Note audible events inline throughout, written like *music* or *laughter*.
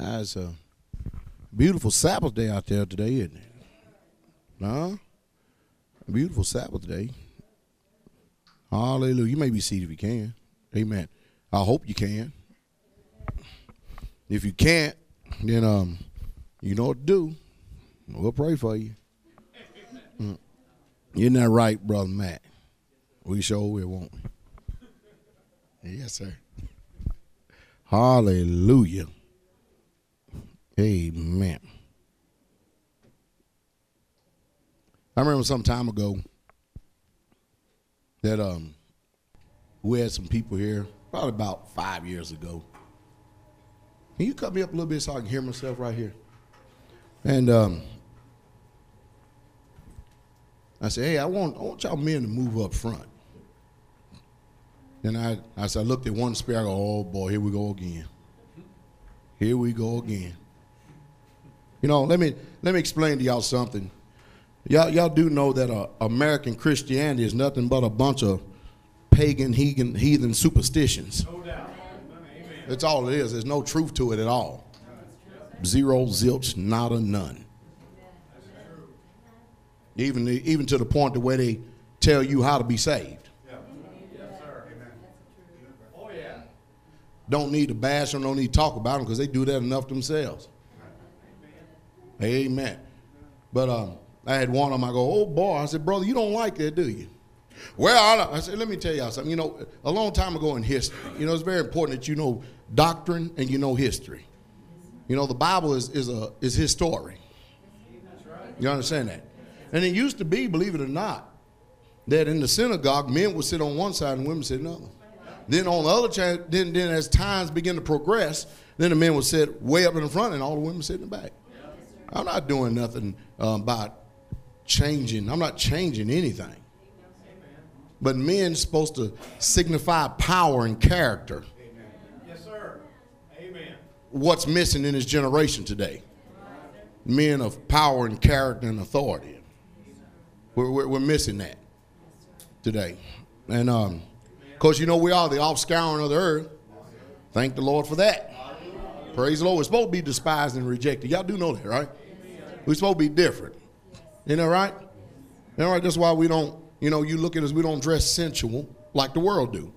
That's a beautiful Sabbath day out there today, isn't it? Huh? Beautiful Sabbath day. Hallelujah. You may be seated if you can. Amen. I hope you can. If you can't, then um, you know what to do. We'll pray for you. Mm. Isn't that right, brother Matt? We sure will, won't we? Yes, sir. Hallelujah. Amen. I remember some time ago that um we had some people here, probably about five years ago. Can you cut me up a little bit so I can hear myself right here? And um, I said, hey, I want, I want y'all men to move up front. And I, I said, I looked at one spear, I go, oh boy, here we go again. Here we go again. You know, let me let me explain to y'all something. Y'all, y'all do know that uh, American Christianity is nothing but a bunch of pagan, heathen, heathen superstitions. No doubt. That's all it is. There's no truth to it at all. Zero, zilch, nada, none. Even, even to the point to where they tell you how to be saved. Don't need to bash them, don't need to talk about them because they do that enough themselves. Amen. But um, I had one of them, I go, oh boy, I said, brother, you don't like that, do you? Well, I said, let me tell y'all something. You know, a long time ago in history, you know, it's very important that you know doctrine and you know history. You know, the Bible is, is, a, is his story. You understand that? And it used to be, believe it or not, that in the synagogue, men would sit on one side and women sit another. Then on the other side, then, then as times begin to progress, then the men would sit way up in the front and all the women sit in the back. I'm not doing nothing uh, about changing. I'm not changing anything. But men supposed to signify power and character. Yes, sir. Amen. What's missing in this generation today? Men of power and character and authority. We're, we're, we're missing that today. And um, of course, you know we are the offscouring of the earth. Thank the Lord for that. Praise the Lord. We're supposed to be despised and rejected. Y'all do know that, right? We're supposed to be different. You know, right? You know, right? That's why we don't, you know, you look at us, we don't dress sensual like the world do.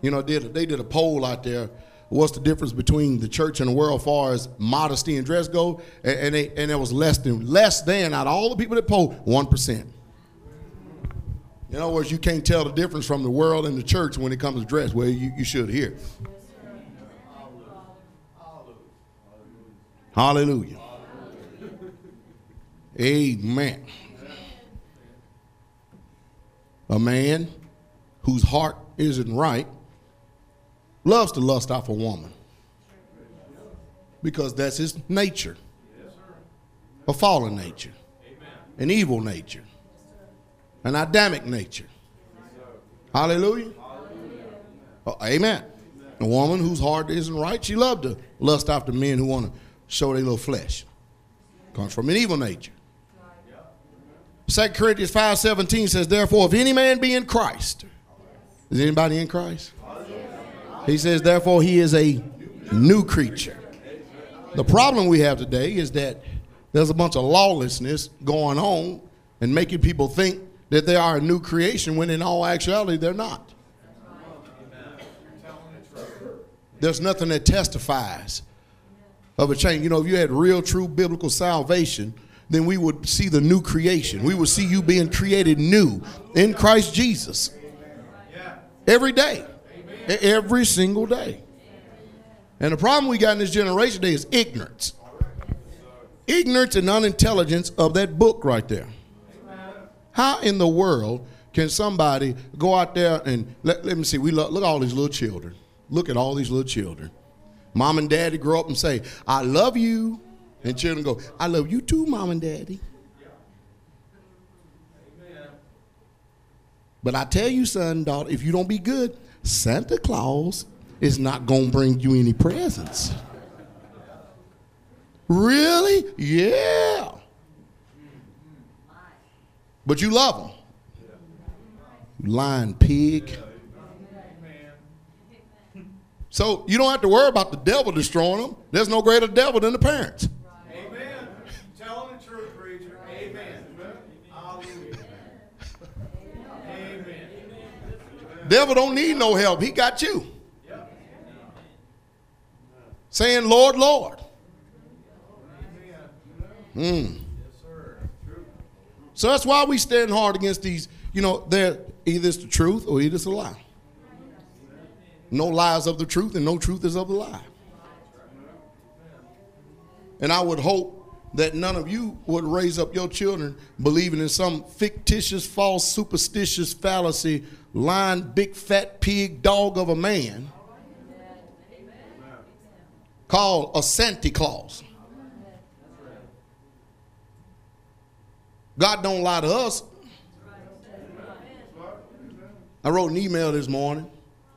You know, did they did a poll out there. What's the difference between the church and the world as far as modesty and dress go? And, and, they, and it was less than less than out of all the people that polled, one percent. In other words, you can't tell the difference from the world and the church when it comes to dress. Well, you, you should here. Hallelujah. Amen. A man whose heart isn't right loves to lust off a woman because that's his nature a fallen nature, an evil nature, an Adamic nature. Hallelujah. Oh, amen. A woman whose heart isn't right, she loved to lust after men who want to show their little flesh. Comes from an evil nature. 2 Corinthians 5.17 says, Therefore, if any man be in Christ, is anybody in Christ? He says, therefore, he is a new creature. The problem we have today is that there's a bunch of lawlessness going on and making people think that they are a new creation when in all actuality they're not. There's nothing that testifies of a change. You know, if you had real, true biblical salvation, then we would see the new creation. We would see you being created new in Christ Jesus every day, every single day. And the problem we got in this generation today is ignorance. Ignorance and unintelligence of that book right there. How in the world can somebody go out there and let, let me see, we look, look at all these little children. Look at all these little children. Mom and daddy grow up and say, I love you. And children go, I love you too, mom and daddy. But I tell you, son, daughter, if you don't be good, Santa Claus is not going to bring you any presents. Really? Yeah. But you love him. Lying pig. So you don't have to worry about the devil destroying them. There's no greater devil than the parents. Amen. Telling the truth, preacher. Amen. Hallelujah. Amen. Devil don't need no help. He got you. Saying, Lord, Lord. Mm. So that's why we stand hard against these. You know, they're either it's the truth or either it's a lie. No lies of the truth, and no truth is of the lie. And I would hope that none of you would raise up your children believing in some fictitious, false, superstitious fallacy, lying, big, fat pig dog of a man called a Santa Claus. God don't lie to us. I wrote an email this morning.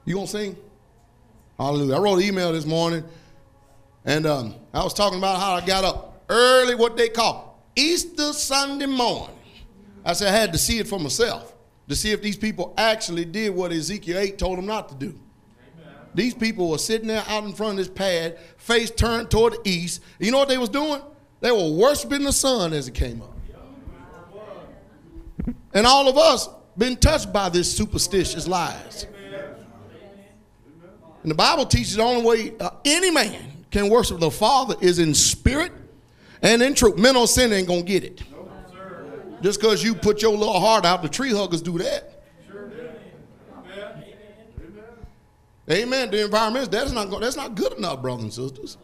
You gonna sing? Hallelujah. I wrote an email this morning, and um, I was talking about how I got up early, what they call Easter Sunday morning. I said I had to see it for myself to see if these people actually did what Ezekiel 8 told them not to do. These people were sitting there out in front of this pad, face turned toward the east. You know what they was doing? They were worshiping the sun as it came up. And all of us been touched by this superstitious lies. And the Bible teaches the only way uh, any man can worship the Father is in spirit and in truth. Men on sin ain't gonna get it. Just because you put your little heart out, the tree huggers do that. Sure Amen. Amen. The environment that's not go- that's not good enough, brothers and sisters.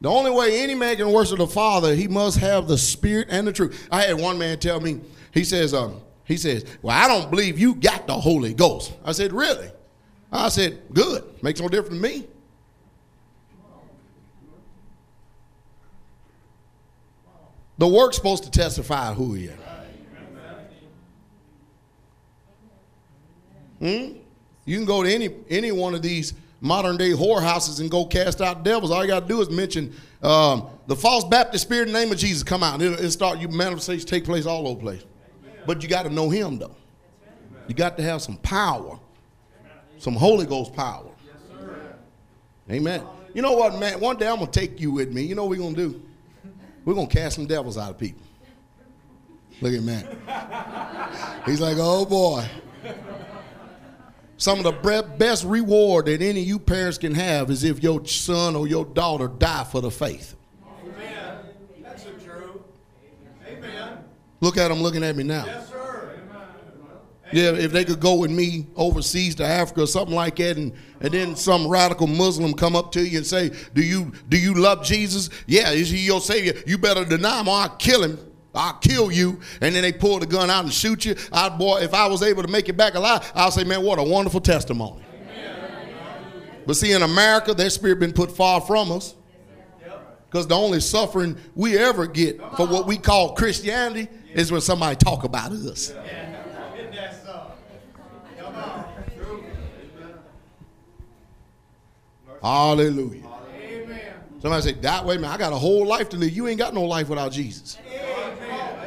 The only way any man can worship the Father, he must have the Spirit and the truth. I had one man tell me, he says, um, he says, Well, I don't believe you got the Holy Ghost. I said, Really? I said, Good. Makes no difference to me. The work's supposed to testify who he is. Hmm? You can go to any any one of these modern day whorehouses and go cast out devils. All you got to do is mention um, the false Baptist spirit in the name of Jesus. Come out. It'll, it'll start. You manifestations take place all over the place. But you got to know Him though. You got to have some power, some Holy Ghost power. Amen. You know what, man? One day I'm gonna take you with me. You know what we're gonna do? We're gonna cast some devils out of people. Look at Matt. He's like, oh boy. Some of the best reward that any of you parents can have is if your son or your daughter die for the faith. Amen. That's the truth. Amen. Look at them looking at me now. Yes, sir. Yeah, if they could go with me overseas to Africa or something like that, and, and then some radical Muslim come up to you and say, "Do you do you love Jesus? Yeah, is he your savior? You better deny him, or I'll kill him. I'll kill you." And then they pull the gun out and shoot you. I boy, if I was able to make it back alive, I'll say, "Man, what a wonderful testimony." But see, in America, that spirit been put far from us. Because the only suffering we ever get for what we call Christianity is when somebody talk about us. Isn't that so? Come on. Hallelujah. Amen. Somebody say, that way, man, I got a whole life to live. You ain't got no life without Jesus.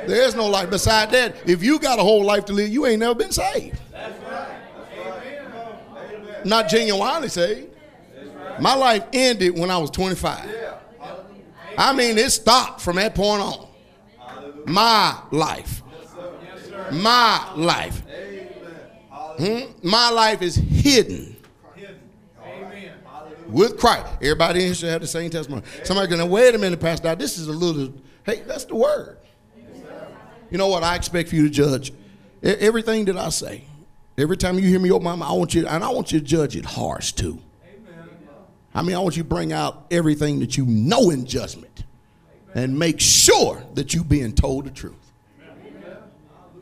There's no life. Beside that, if you got a whole life to live, you ain't never been saved. that's right Not genuinely saved. My life ended when I was 25. I mean, it stopped from that point on. My life. My life. Hmm? My life is Hidden. With Christ. Everybody in here should have the same testimony. Somebody gonna wait a minute, Pastor. Now, this is a little. Hey, that's the word. You know what? I expect for you to judge everything that I say. Every time you hear me oh, my mouth, I want you, and I want you to judge it harsh too. Amen. I mean, I want you to bring out everything that you know in judgment, and make sure that you being told the truth.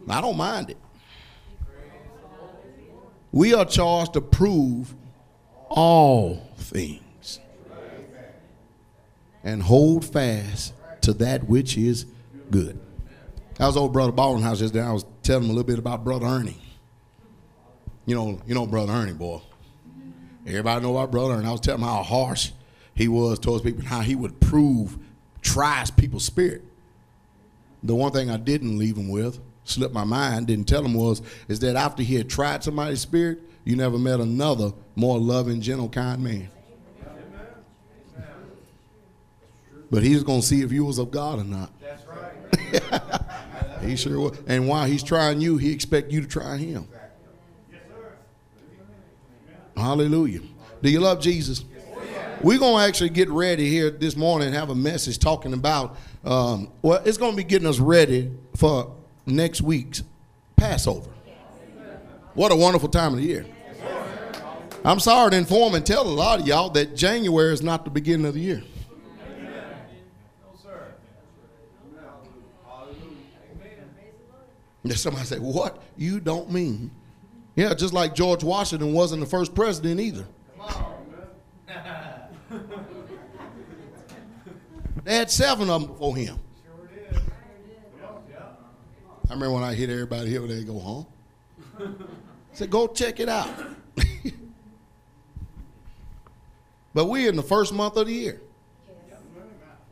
I don't mind it. We are charged to prove all things and hold fast to that which is good. I was old Brother Baldwin house yesterday. I was telling him a little bit about Brother Ernie. You know, you know Brother Ernie, boy. Everybody know about Brother Ernie. I was telling him how harsh he was towards people and how he would prove, tries people's spirit. The one thing I didn't leave him with, slipped my mind, didn't tell him was, is that after he had tried somebody's spirit, you never met another more loving, gentle, kind man. But he's going to see if you was of God or not. That's right. *laughs* He sure will. And while he's trying you, he expect you to try him. Hallelujah. Do you love Jesus? We're going to actually get ready here this morning and have a message talking about, um, well, it's going to be getting us ready for next week's Passover. What a wonderful time of the year. I'm sorry to inform and tell a lot of y'all that January is not the beginning of the year. And somebody say, What? You don't mean? Yeah, just like George Washington wasn't the first president either. They had seven of them before him. Sure did. I remember when I hit everybody here, they go, huh? I said, go check it out. *laughs* but we're in the first month of the year.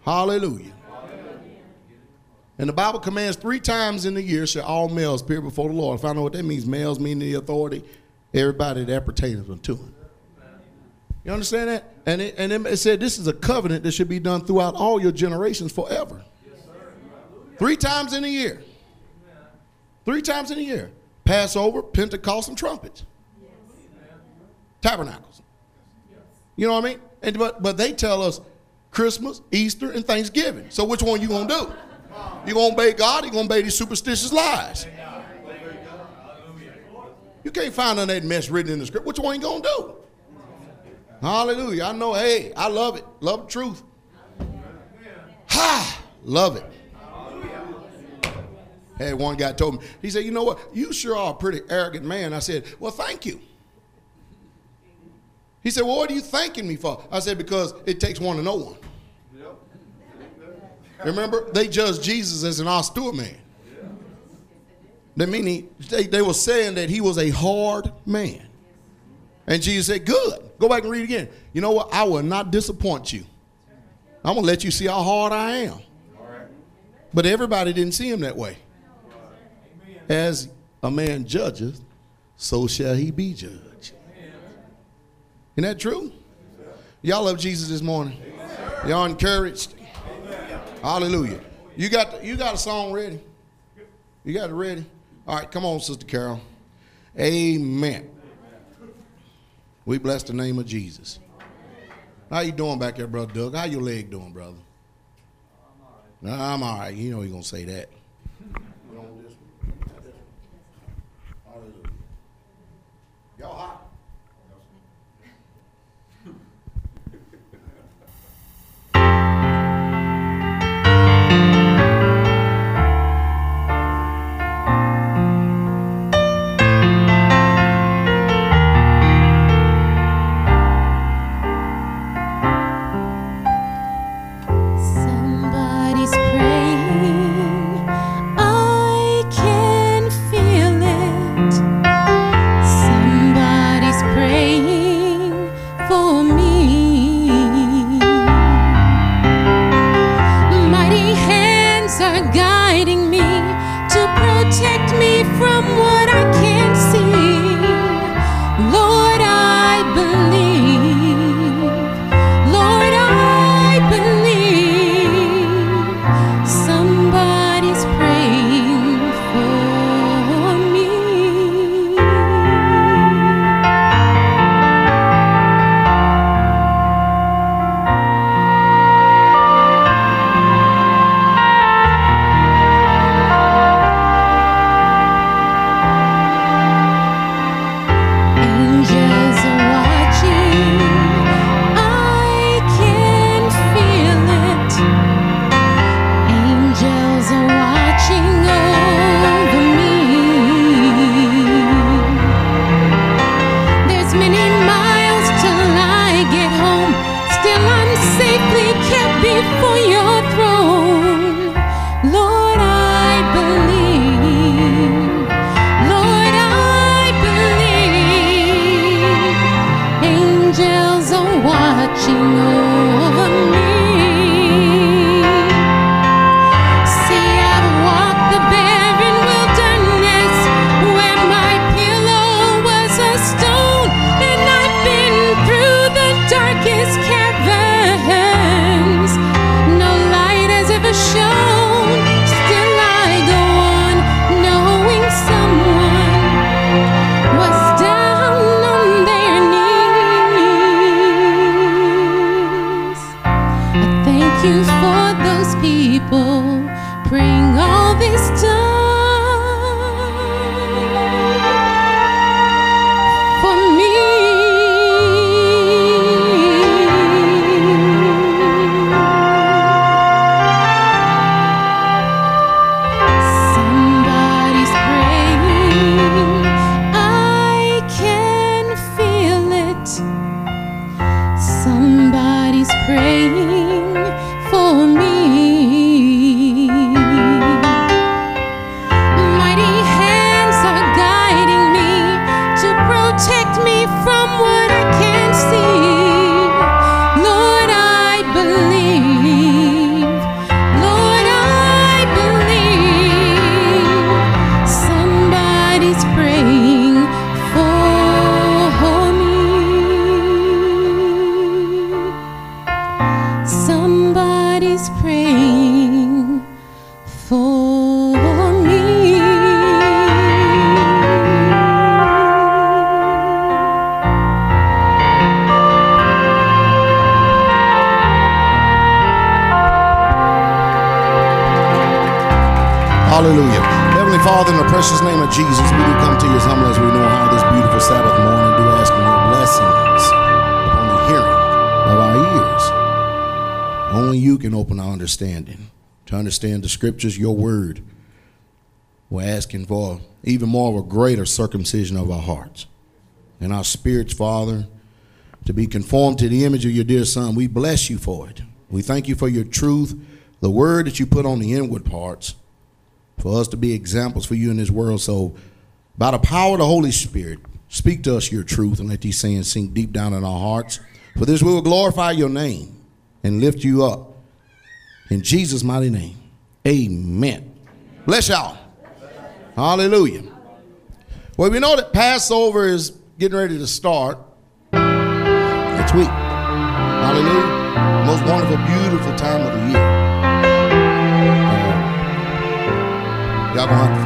Hallelujah. And the Bible commands three times in the year shall all males appear before the Lord. If I know what that means, males mean the authority, everybody that pertains unto him. You understand that? And it, and it said this is a covenant that should be done throughout all your generations forever. Three times in a year. Three times in a year. Passover, Pentecost, and trumpets. Tabernacles. You know what I mean? And but but they tell us Christmas, Easter, and Thanksgiving. So which one you gonna do? You gonna obey God? Or you gonna obey these superstitious lies? You can't find none of that mess written in the script. Which one you gonna do? Hallelujah. I know, hey, I love it. Love the truth. Ha! Love it. Had one guy told me, he said, You know what? You sure are a pretty arrogant man. I said, Well, thank you. He said, Well, what are you thanking me for? I said, Because it takes one to know one. Remember, they judged Jesus as an austere man. That meaning they, they were saying that he was a hard man. And Jesus said, Good. Go back and read again. You know what? I will not disappoint you. I'm going to let you see how hard I am. But everybody didn't see him that way. As a man judges, so shall he be judged. Isn't that true? Y'all love Jesus this morning? Y'all encouraged? Hallelujah. You got you got a song ready? You got it ready? All right, come on, Sister Carol. Amen. We bless the name of Jesus. How you doing back there, brother Doug? How your leg doing, brother? Nah, I'm all right. You know you're gonna say that. understand the scriptures, your word. We're asking for even more of a greater circumcision of our hearts and our spirits, Father, to be conformed to the image of your dear Son. We bless you for it. We thank you for your truth, the word that you put on the inward parts, for us to be examples for you in this world. So, by the power of the Holy Spirit, speak to us your truth and let these sayings sink deep down in our hearts. For this we will glorify your name and lift you up. In Jesus' mighty name. Amen. Bless y'all. Hallelujah. Well, we know that Passover is getting ready to start next week. Hallelujah. Most wonderful, beautiful time of the year. Y'all gonna have to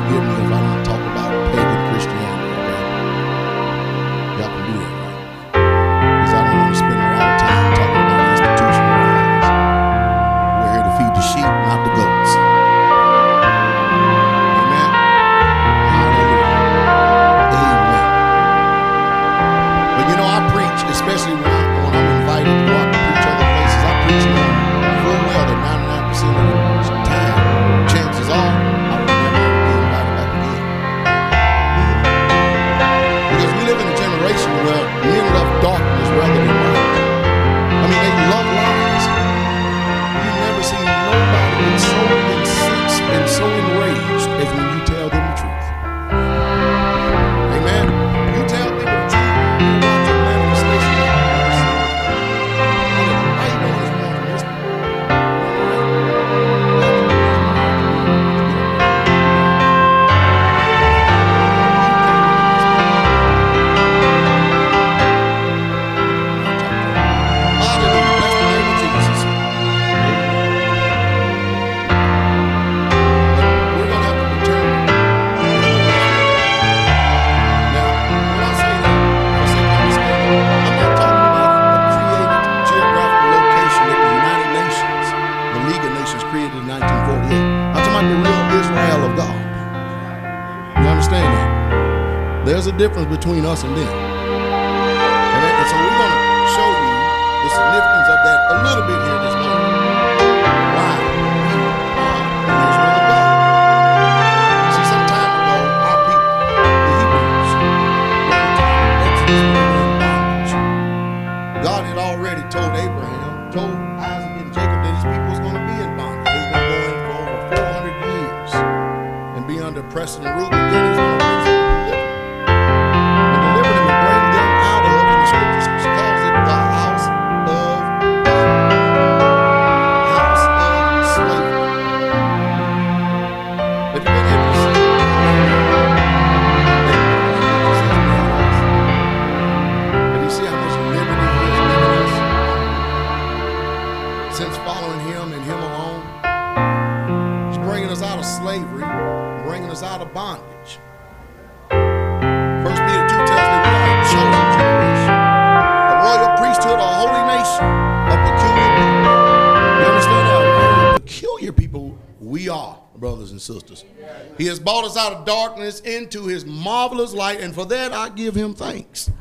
give him thanks.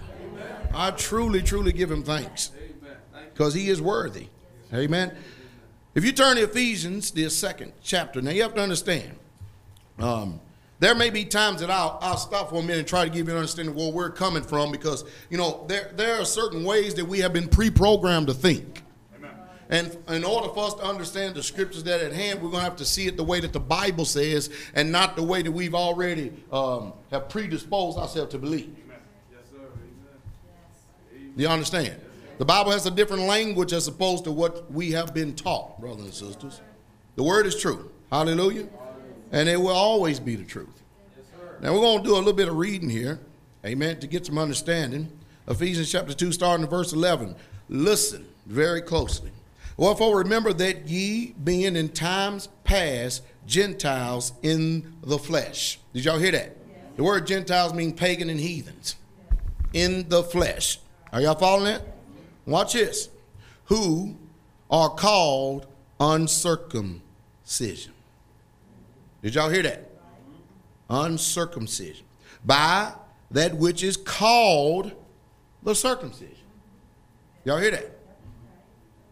I truly, truly give him thanks because he is worthy. Amen. If you turn to Ephesians, the second chapter, now you have to understand, um, there may be times that I'll, I'll stop for a minute and try to give you an understanding of where we're coming from because, you know, there, there are certain ways that we have been pre programmed to think. And in order for us to understand the scriptures that are at hand, we're going to have to see it the way that the Bible says and not the way that we've already um, have predisposed ourselves to believe. You understand? The Bible has a different language as opposed to what we have been taught, brothers and sisters. The word is true. Hallelujah. And it will always be the truth. Now we're going to do a little bit of reading here. Amen. To get some understanding. Ephesians chapter 2, starting in verse 11. Listen very closely. Wherefore remember that ye, being in times past Gentiles in the flesh. Did y'all hear that? The word Gentiles mean pagan and heathens. In the flesh. Are y'all following that? Watch this. Who are called uncircumcision. Did y'all hear that? Uncircumcision. By that which is called the circumcision. Y'all hear that?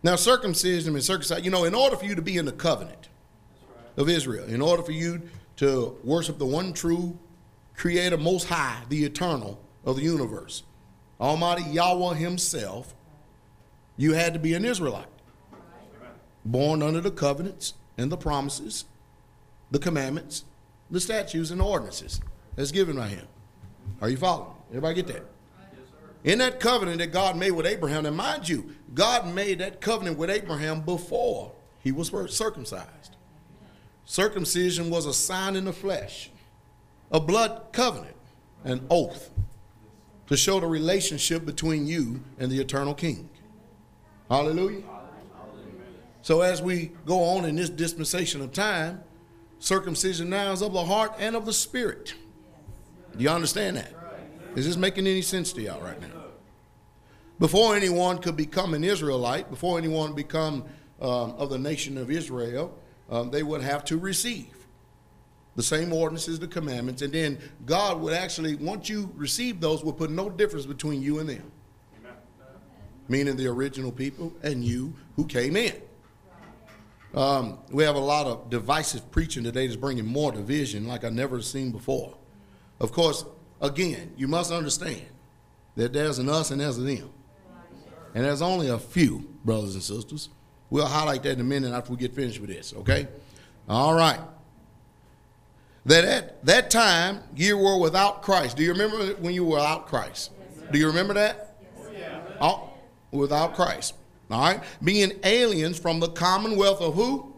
Now, circumcision and circumcision, you know, in order for you to be in the covenant of Israel, in order for you to worship the one true creator, most high, the eternal of the universe, Almighty Yahweh Himself, you had to be an Israelite, born under the covenants and the promises, the commandments, the statutes, and ordinances that's given by Him. Are you following? Everybody get that? In that covenant that God made with Abraham, and mind you, God made that covenant with Abraham before he was circumcised. Circumcision was a sign in the flesh, a blood covenant, an oath to show the relationship between you and the eternal king. Hallelujah. So as we go on in this dispensation of time, circumcision now is of the heart and of the spirit. Do you understand that? Is this making any sense to y'all right now? Before anyone could become an Israelite, before anyone become um, of the nation of Israel, um, they would have to receive the same ordinances, the commandments, and then God would actually, once you receive those, would put no difference between you and them. Meaning the original people and you who came in. Um, we have a lot of divisive preaching today that's bringing more division like I've never seen before. Of course, again, you must understand that there's an us and there's a them. And there's only a few, brothers and sisters. We'll highlight that in a minute after we get finished with this, okay? All right that at that time you were without Christ. Do you remember when you were without Christ? Do you remember that? Oh, without Christ. All right? Being aliens from the commonwealth of who?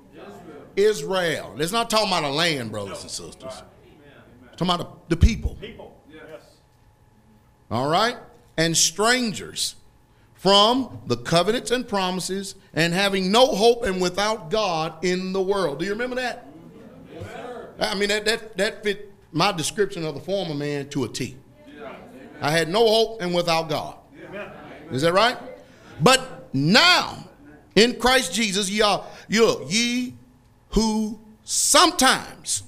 Israel. It's not talking about a land, brothers and sisters. It's talking about the people. People. Yes. All right? And strangers from the covenants and promises and having no hope and without God in the world. Do you remember that? I mean, that, that, that fit my description of the former man to a T. I had no hope and without God. Is that right? But now, in Christ Jesus, ye are you ye who sometimes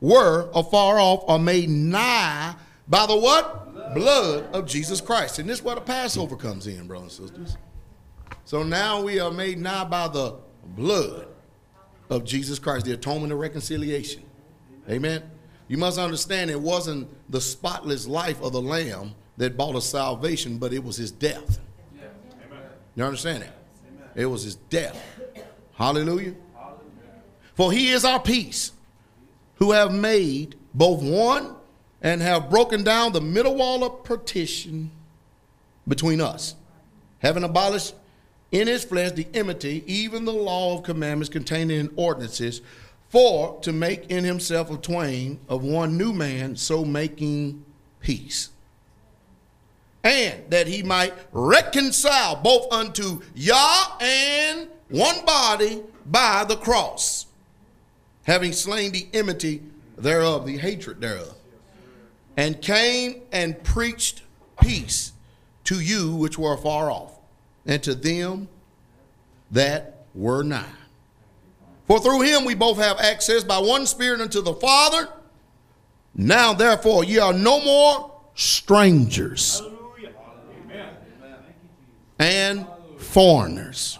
were afar off are made nigh by the what? Blood of Jesus Christ. And this is where the Passover comes in, brothers and sisters. So now we are made nigh by the blood of Jesus Christ, the atonement of reconciliation. Amen. You must understand it wasn't the spotless life of the Lamb that bought us salvation, but it was his death. Yeah. You understand that? Amen. It was his death. Hallelujah. Hallelujah. For he is our peace, who have made both one and have broken down the middle wall of partition between us, having abolished in his flesh the enmity, even the law of commandments contained in ordinances for to make in himself a twain of one new man, so making peace. And that he might reconcile both unto Yah and one body by the cross, having slain the enmity thereof, the hatred thereof, and came and preached peace to you which were far off, and to them that were nigh. For through him we both have access by one Spirit unto the Father. Now, therefore, ye are no more strangers and foreigners,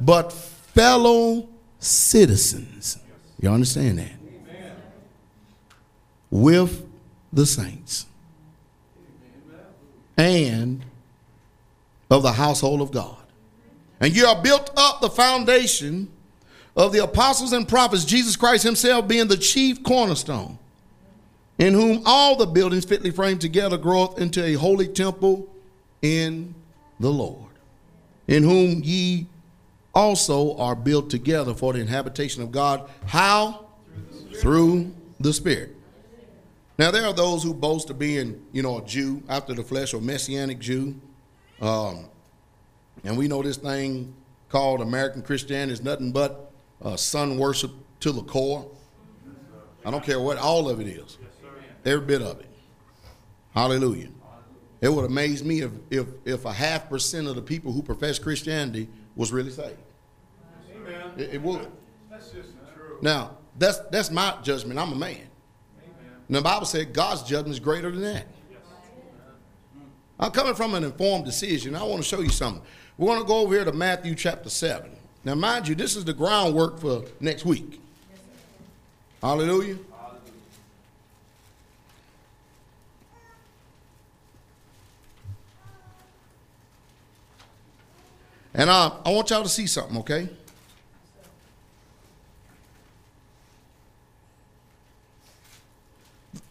but fellow citizens. You understand that? With the saints and of the household of God. And you are built up the foundation of the apostles and prophets, Jesus Christ himself being the chief cornerstone, in whom all the buildings fitly framed together groweth into a holy temple in the Lord, in whom ye also are built together for the inhabitation of God. How? Through the Spirit. Now there are those who boast of being, you know, a Jew after the flesh or messianic Jew. Um, and we know this thing called American Christianity is nothing but uh, sun worship to the core. I don't care what all of it is, every bit of it. Hallelujah. It would amaze me if, if, if a half percent of the people who profess Christianity was really saved. Amen. It, it would. That's just true. Now, that's, that's my judgment. I'm a man. And the Bible said God's judgment is greater than that. I'm coming from an informed decision. I want to show you something. We're going to go over here to Matthew chapter 7. Now, mind you, this is the groundwork for next week. Hallelujah. And uh, I want y'all to see something, okay?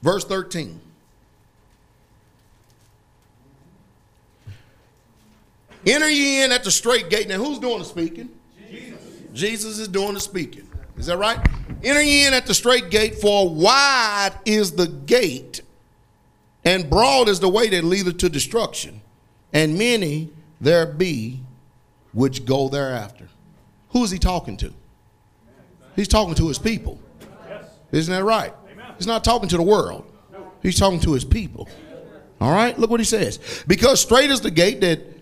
Verse 13. Enter ye in at the strait gate. Now, who's doing the speaking? Jesus. Is doing the speaking. Is that right? Enter ye in at the strait gate, for wide is the gate, and broad is the way that leadeth to destruction, and many there be which go thereafter. Who is he talking to? He's talking to his people. Isn't that right? He's not talking to the world. He's talking to his people. All right? Look what he says. Because strait is the gate that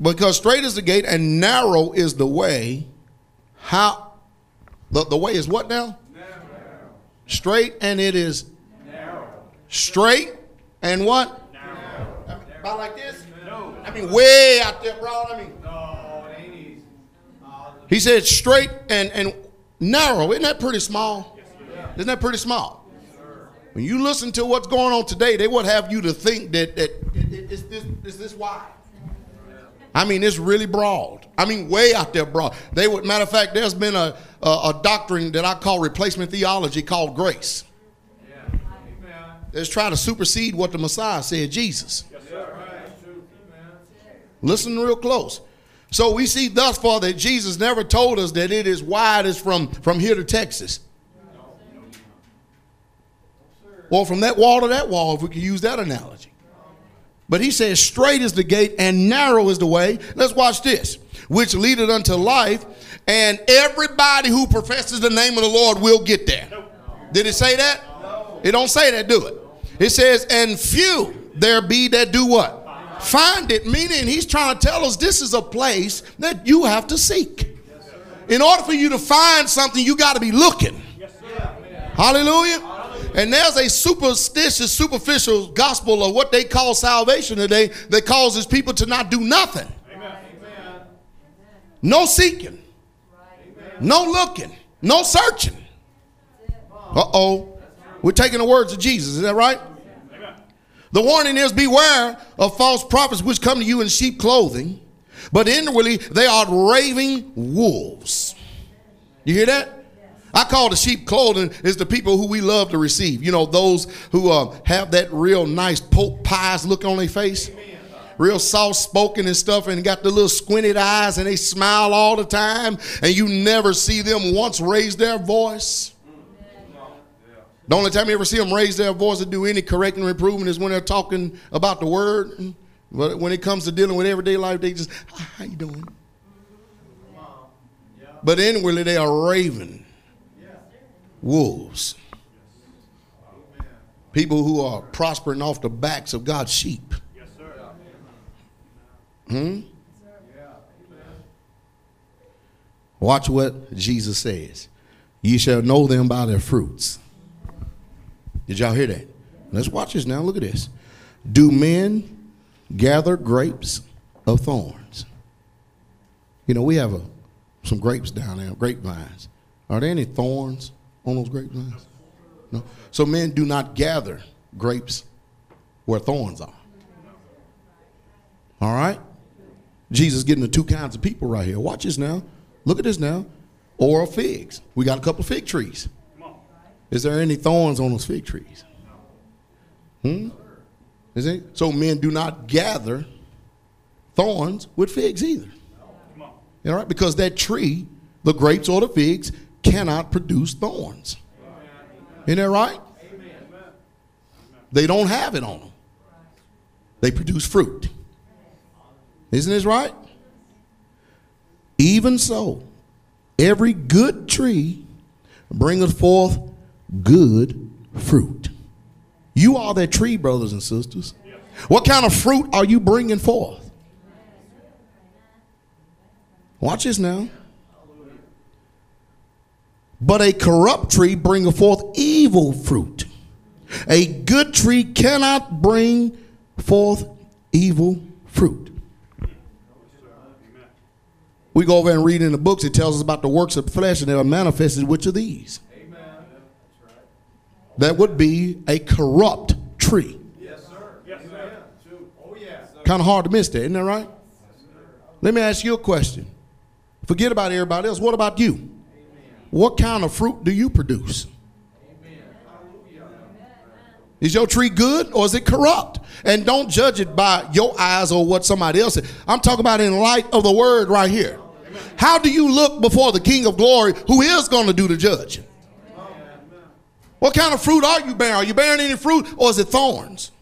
because strait is the gate and narrow is the way. How the, the way is what now? Narrow. Strait and it is narrow. strait and what? I mean, about like this? No. I mean way out there, bro. I mean No, it ain't easy. Uh, he said strait and, and narrow. Isn't that pretty small? Yes, Isn't that pretty small? When you listen to what's going on today, they would have you to think that, that it, it, it's, this, it's this wide. I mean, it's really broad. I mean, way out there broad. They would, matter of fact, there's been a, a, a doctrine that I call replacement theology called grace. yeah. That's trying to supersede what the Messiah said, Jesus. Yes, sir. Right. That's true. Amen. Listen real close. So we see thus far that Jesus never told us that it is wide as from, from here to Texas. Or from that wall to that wall, if we could use that analogy. But he says, strait is the gate and narrow is the way. Let's watch this. Which leadeth unto life, and everybody who professes the name of the Lord will get there. Did it say that? It don't say that, do it. It says, and few there be that do what? Find it, meaning he's trying to tell us this is a place that you have to seek. In order for you to find something, you got to be looking. Hallelujah. And there's a superstitious, superficial gospel of what they call salvation today that causes people to not do nothing. Amen. No seeking, no looking, no searching. Uh oh. We're taking the words of Jesus. Is that right? The warning is beware of false prophets which come to you in sheep clothing, but inwardly they are raving wolves. You hear that? I call the sheep clothing is the people who we love to receive. You know, those who uh, have that real nice poke pies look on their face, real soft spoken and stuff, and got the little squinted eyes, and they smile all the time, and you never see them once raise their voice. The only time you ever see them raise their voice or do any correcting or improvement is when they're talking about the word. But when it comes to dealing with everyday life, they just, "Ah, how you doing? But inwardly they are raving wolves. People who are prospering off the backs of God's sheep. Hmm? Watch what Jesus says. Ye shall know them by their fruits. Did y'all hear that? Let's watch this now. Look at this. Do men gather grapes of thorns? You know, we have a, some grapes down there, grapevines. Are there any thorns on those grapevines? No. So men do not gather grapes where thorns are. All right? Jesus getting the two kinds of people right here. Watch this now. Look at this now. Or figs. We got a couple fig trees. Is there any thorns on those fig trees? Hmm? Is it? So men do not gather thorns with figs either. All right? Because that tree, the grapes or the figs, cannot produce thorns. Isn't that right? They don't have it on them. They produce fruit. Isn't this right? Even so, every good tree bringeth forth good fruit. You are that tree, brothers and sisters. What kind of fruit are you bringing forth? Watch this now. But a corrupt tree bringeth forth evil fruit. A good tree cannot bring forth evil fruit. We go over and read in the books, it tells us about the works of flesh, and they are manifested, which of these? That would be a corrupt tree. Yes, sir. Yes, sir. Oh, yeah. Kind of hard to miss that, isn't that right? Yes, Let me ask you a question. Forget about everybody else. What about you? What kind of fruit do you produce? Is your tree good or is it corrupt? And don't judge it by your eyes or what somebody else said. I'm talking about in light of the word right here. How do you look before the King of glory who is going to do the judging? What kind of fruit are you bearing? Are you bearing any fruit or is it thorns?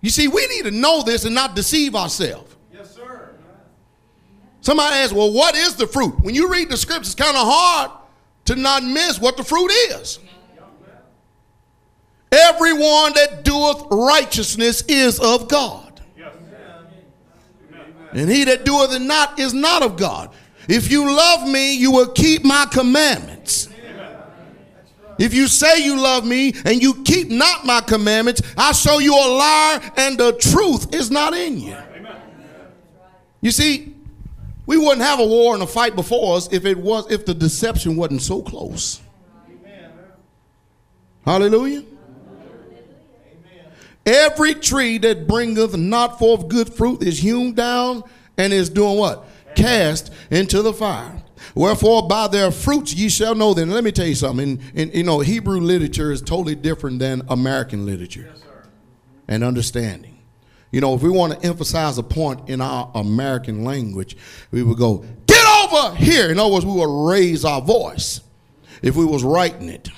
You see, we need to know this and not deceive ourselves. Somebody asks, well, what is the fruit? When you read the scriptures, it's kind of hard to not miss what the fruit is. Everyone that doeth righteousness is of God. And he that doeth not is not of God. If you love me, you will keep my commandments. If you say you love me and you keep not my commandments, I show you a liar and the truth is not in you. You see, we wouldn't have a war and a fight before us if it was if the deception wasn't so close. Hallelujah. Amen. Every tree that bringeth not forth good fruit is hewn down and is doing what? Cast into the fire. Wherefore, by their fruits ye shall know them. Let me tell you something. In, in, you know, Hebrew literature is totally different than American literature and understanding. You know, if we want to emphasize a point in our American language, we would go, get over here. In other words, we would raise our voice. If we was writing it,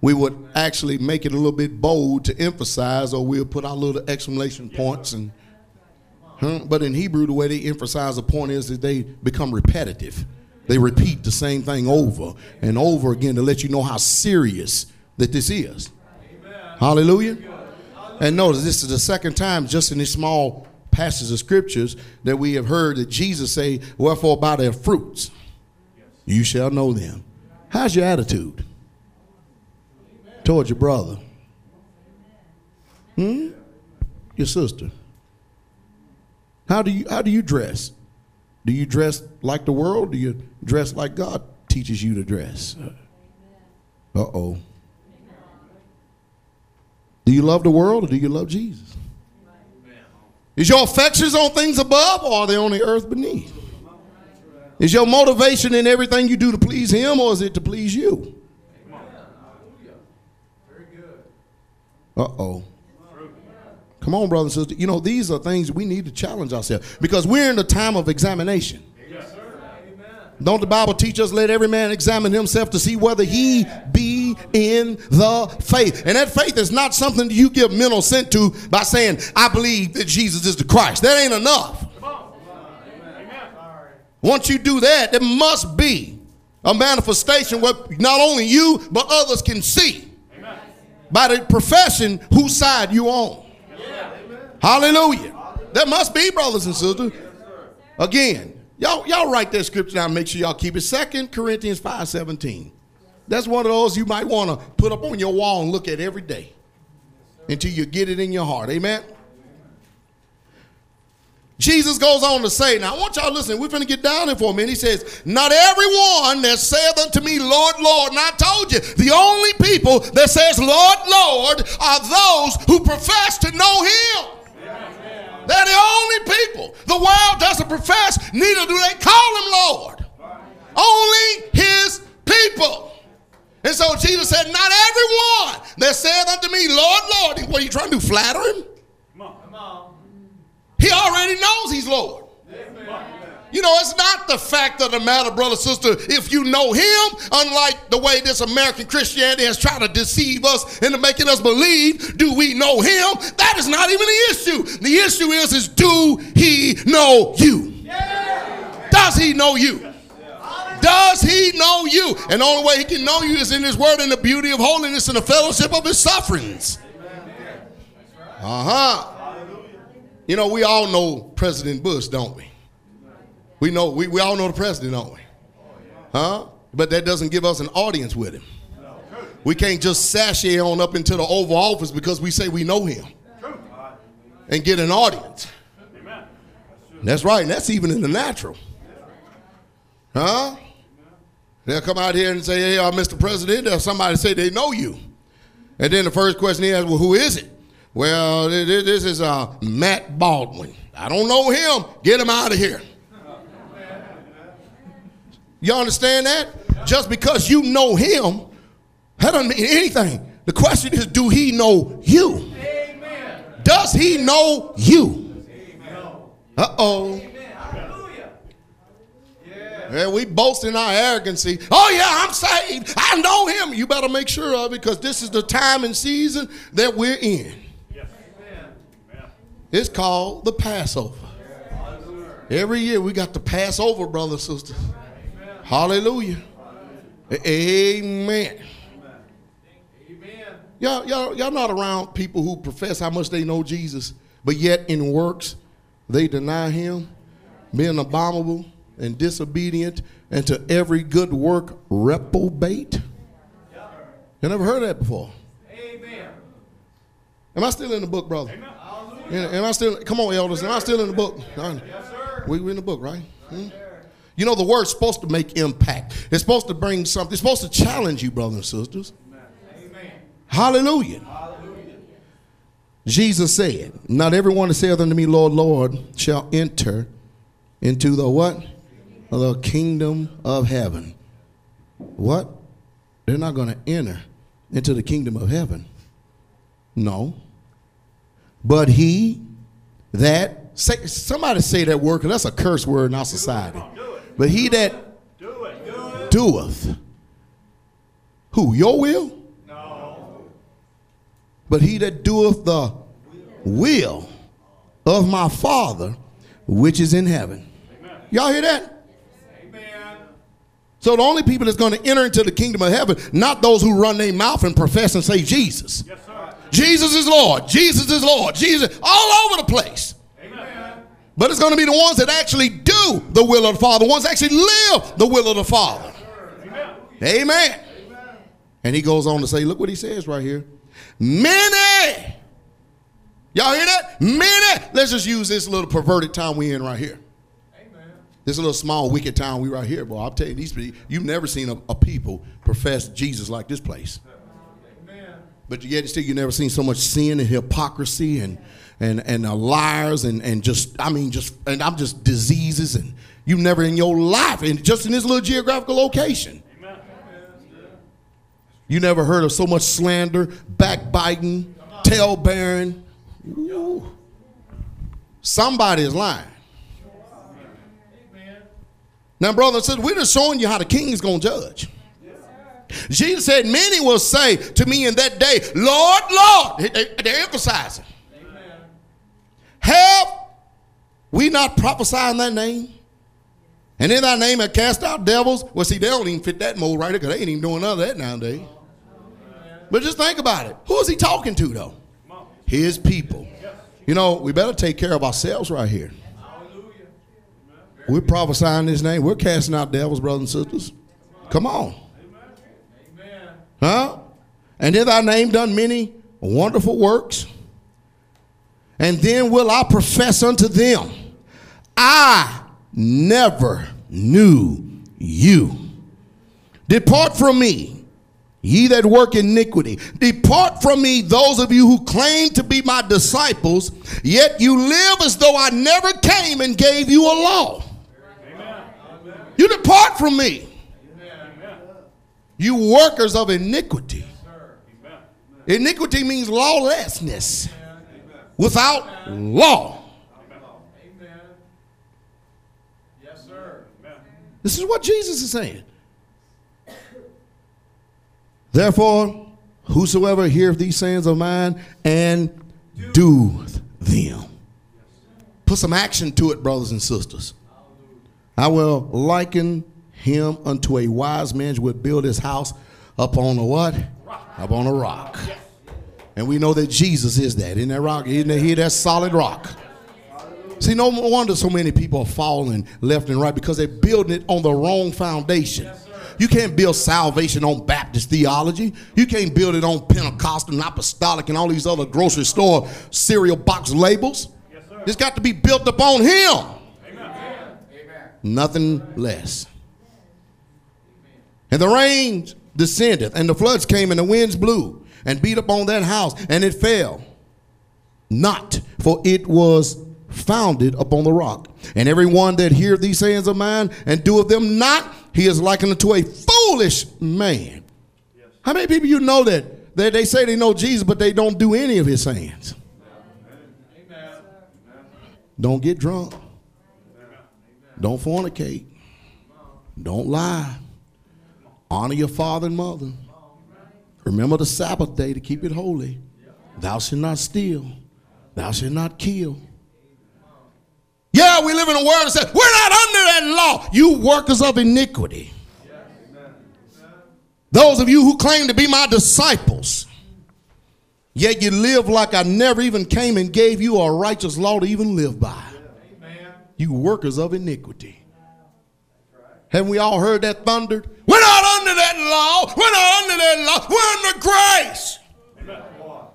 we would actually make it a little bit bold to emphasize, or we'll put our little exclamation points and Huh? But in Hebrew, the way they emphasize a point is that they become repetitive. They repeat the same thing over and over again to let you know how serious that this is. Hallelujah. And notice this is the second time just in this small passage of scriptures that we have heard that Jesus say, Wherefore by their fruits you shall know them. How's your attitude towards your brother? Hmm? Your sister? How do you how do you dress? Do you dress like the world? Do you dress like God teaches you to dress? Uh oh. Do you love the world or do you love Jesus? Is your affections on things above or are they on the earth beneath? Is your motivation in everything you do to please Him or is it to please you? Uh oh. Come on, brothers and sisters. You know, these are things we need to challenge ourselves because we're in the time of examination. Don't the Bible teach us, let every man examine himself to see whether he be in the faith? And that faith is not something you give mental assent to by saying, I believe that Jesus is the Christ. That ain't enough. Once you do that, there must be a manifestation where not only you, but others can see by the profession whose side you on. Hallelujah. There must be, brothers and sisters. Again, y'all, y'all write that scripture down. Make sure y'all keep it. Second Corinthians 5.17. That's one of those you might want to put up on your wall and look at every day until you get it in your heart. Amen. Jesus goes on to say, now I want y'all to listen, we're going to get down here for a minute. He says, Not everyone that saith unto me, Lord, Lord. And I told you, the only people that says, Lord, Lord, are those who profess to know him. They're the only people. The world doesn't profess, neither do they call him Lord. Only his people. And so Jesus said, Not everyone that saith unto me, Lord, Lord. What are you trying to do? Flatter him? Come on. He already knows he's Lord. You know, it's not the fact of the matter, brother, sister, if you know him, unlike the way this American Christianity has tried to deceive us into making us believe, do we know him? That is not even the issue. The issue is, is do he know you? Does he know you? Does he know you? And the only way he can know you is in his word and the beauty of holiness and the fellowship of his sufferings. Uh-huh. You know, we all know President Bush, don't we? We know we, we all know the president, don't we? Huh? But that doesn't give us an audience with him. We can't just sashay on up into the Oval Office because we say we know him and get an audience. That's right, and that's even in the natural. Huh? They'll come out here and say, hey, uh, Mr. President, or somebody say they know you. And then the first question he asks, well, who is it? Well, th- th- this is uh, Matt Baldwin. I don't know him. Get him out of here. You understand that? Just because you know him, that doesn't mean anything. The question is, do he know you? Does he know you? Uh oh. Yeah, we boast in our arrogancy. Oh, yeah, I'm saved. I know him. You better make sure of it because this is the time and season that we're in. It's called the Passover. Every year we got the Passover, brothers and sisters. Hallelujah. Amen. Amen. Y'all, y'all, y'all not around people who profess how much they know Jesus, but yet in works they deny him, being abominable and disobedient, and to every good work reprobate. You never heard that before. Amen. Am I still in the book, brother? Am am I still? Come on, elders. Am I still in the book? Yes, sir. We we in the book, right? Hmm? You know, the word's supposed to make impact. It's supposed to bring something. It's supposed to challenge you, brothers and sisters. Amen. Hallelujah. Jesus said, Not everyone that saith unto me, Lord, Lord, shall enter into the what? The kingdom of heaven. What? They're not going to enter into the kingdom of heaven. No. But he that say somebody say that word because that's a curse word in our society. But he that Do it. Do it. doeth who your will No. but he that doeth the will of my father which is in heaven y'all hear that Amen. so the only people that's going to enter into the kingdom of heaven not those who run their mouth and profess and say jesus Yes, sir. jesus is lord jesus is lord jesus all over the place Amen. But it's going to be the ones that actually do the will of the father the ones that actually live the will of the father. Amen. And he goes on to say look what he says right here. Many. Y'all hear that? Many. Let's just use this little perverted time we in right here. Amen. this little small wicked town we right here boy. I'll tell you these people you've never seen a, a people profess jesus like this place. Amen. but yet still you never seen so much sin and hypocrisy and and and uh, liars and and just I mean just and I'm just diseases and you never in your life and just in this little geographical location. You never heard of so much slander, backbiting, tail bearing. Somebody is lying. Now, brother sister, we're just showing you how the king is going to judge. Jesus said, Many will say to me in that day, Lord, Lord. They- They're emphasizing. Have we not prophesied in thy name? And in thy name have cast out devils? Well, see, they don't even fit that mold right there because they ain't even doing none of that nowadays. But just think about it. Who is he talking to, though? His people. You know, we better take care of ourselves right here. We're prophesying His name. We're casting out devils, brothers and sisters. Come on. Huh? And in thy name done many wonderful works. And then will I profess unto them, I never knew you. Depart from me, ye that work iniquity. Depart from me, those of you who claim to be my disciples, yet you live as though I never came and gave you a law. You depart from me. You workers of iniquity. Iniquity means lawlessness without law. Amen. Yes, sir. This is what Jesus is saying. Therefore, whosoever heareth these sayings of mine and doeth them. Put some action to it, brothers and sisters. I will liken him unto a wise man which would build his house upon a what? Upon a rock. And we know that Jesus is that. Isn't that rock? Isn't that he that solid rock? See, no wonder so many people are falling left and right because they're building it on the wrong foundation. You can't build salvation on Baptist theology. You can't build it on Pentecostal and apostolic and all these other grocery store cereal box labels. It's got to be built upon Him. Nothing less. And the rain descended, and the floods came, and the winds blew and beat upon that house, and it fell. Not, for it was founded upon the rock. And everyone that hear these sayings of mine and doeth them not, he is likened unto a foolish man. How many people you know that, that they say they know Jesus, but they don't do any of his sayings? Don't get drunk. Don't fornicate. Don't lie. Honor your father and mother. Remember the Sabbath day to keep it holy. Thou shalt not steal. Thou shalt not kill. Yeah, we live in a world that says we're not under that law. You workers of iniquity. Those of you who claim to be my disciples, yet you live like I never even came and gave you a righteous law to even live by. You workers of iniquity. Haven't we all heard that thundered? We're not under that law. We're not under that law. We're under grace.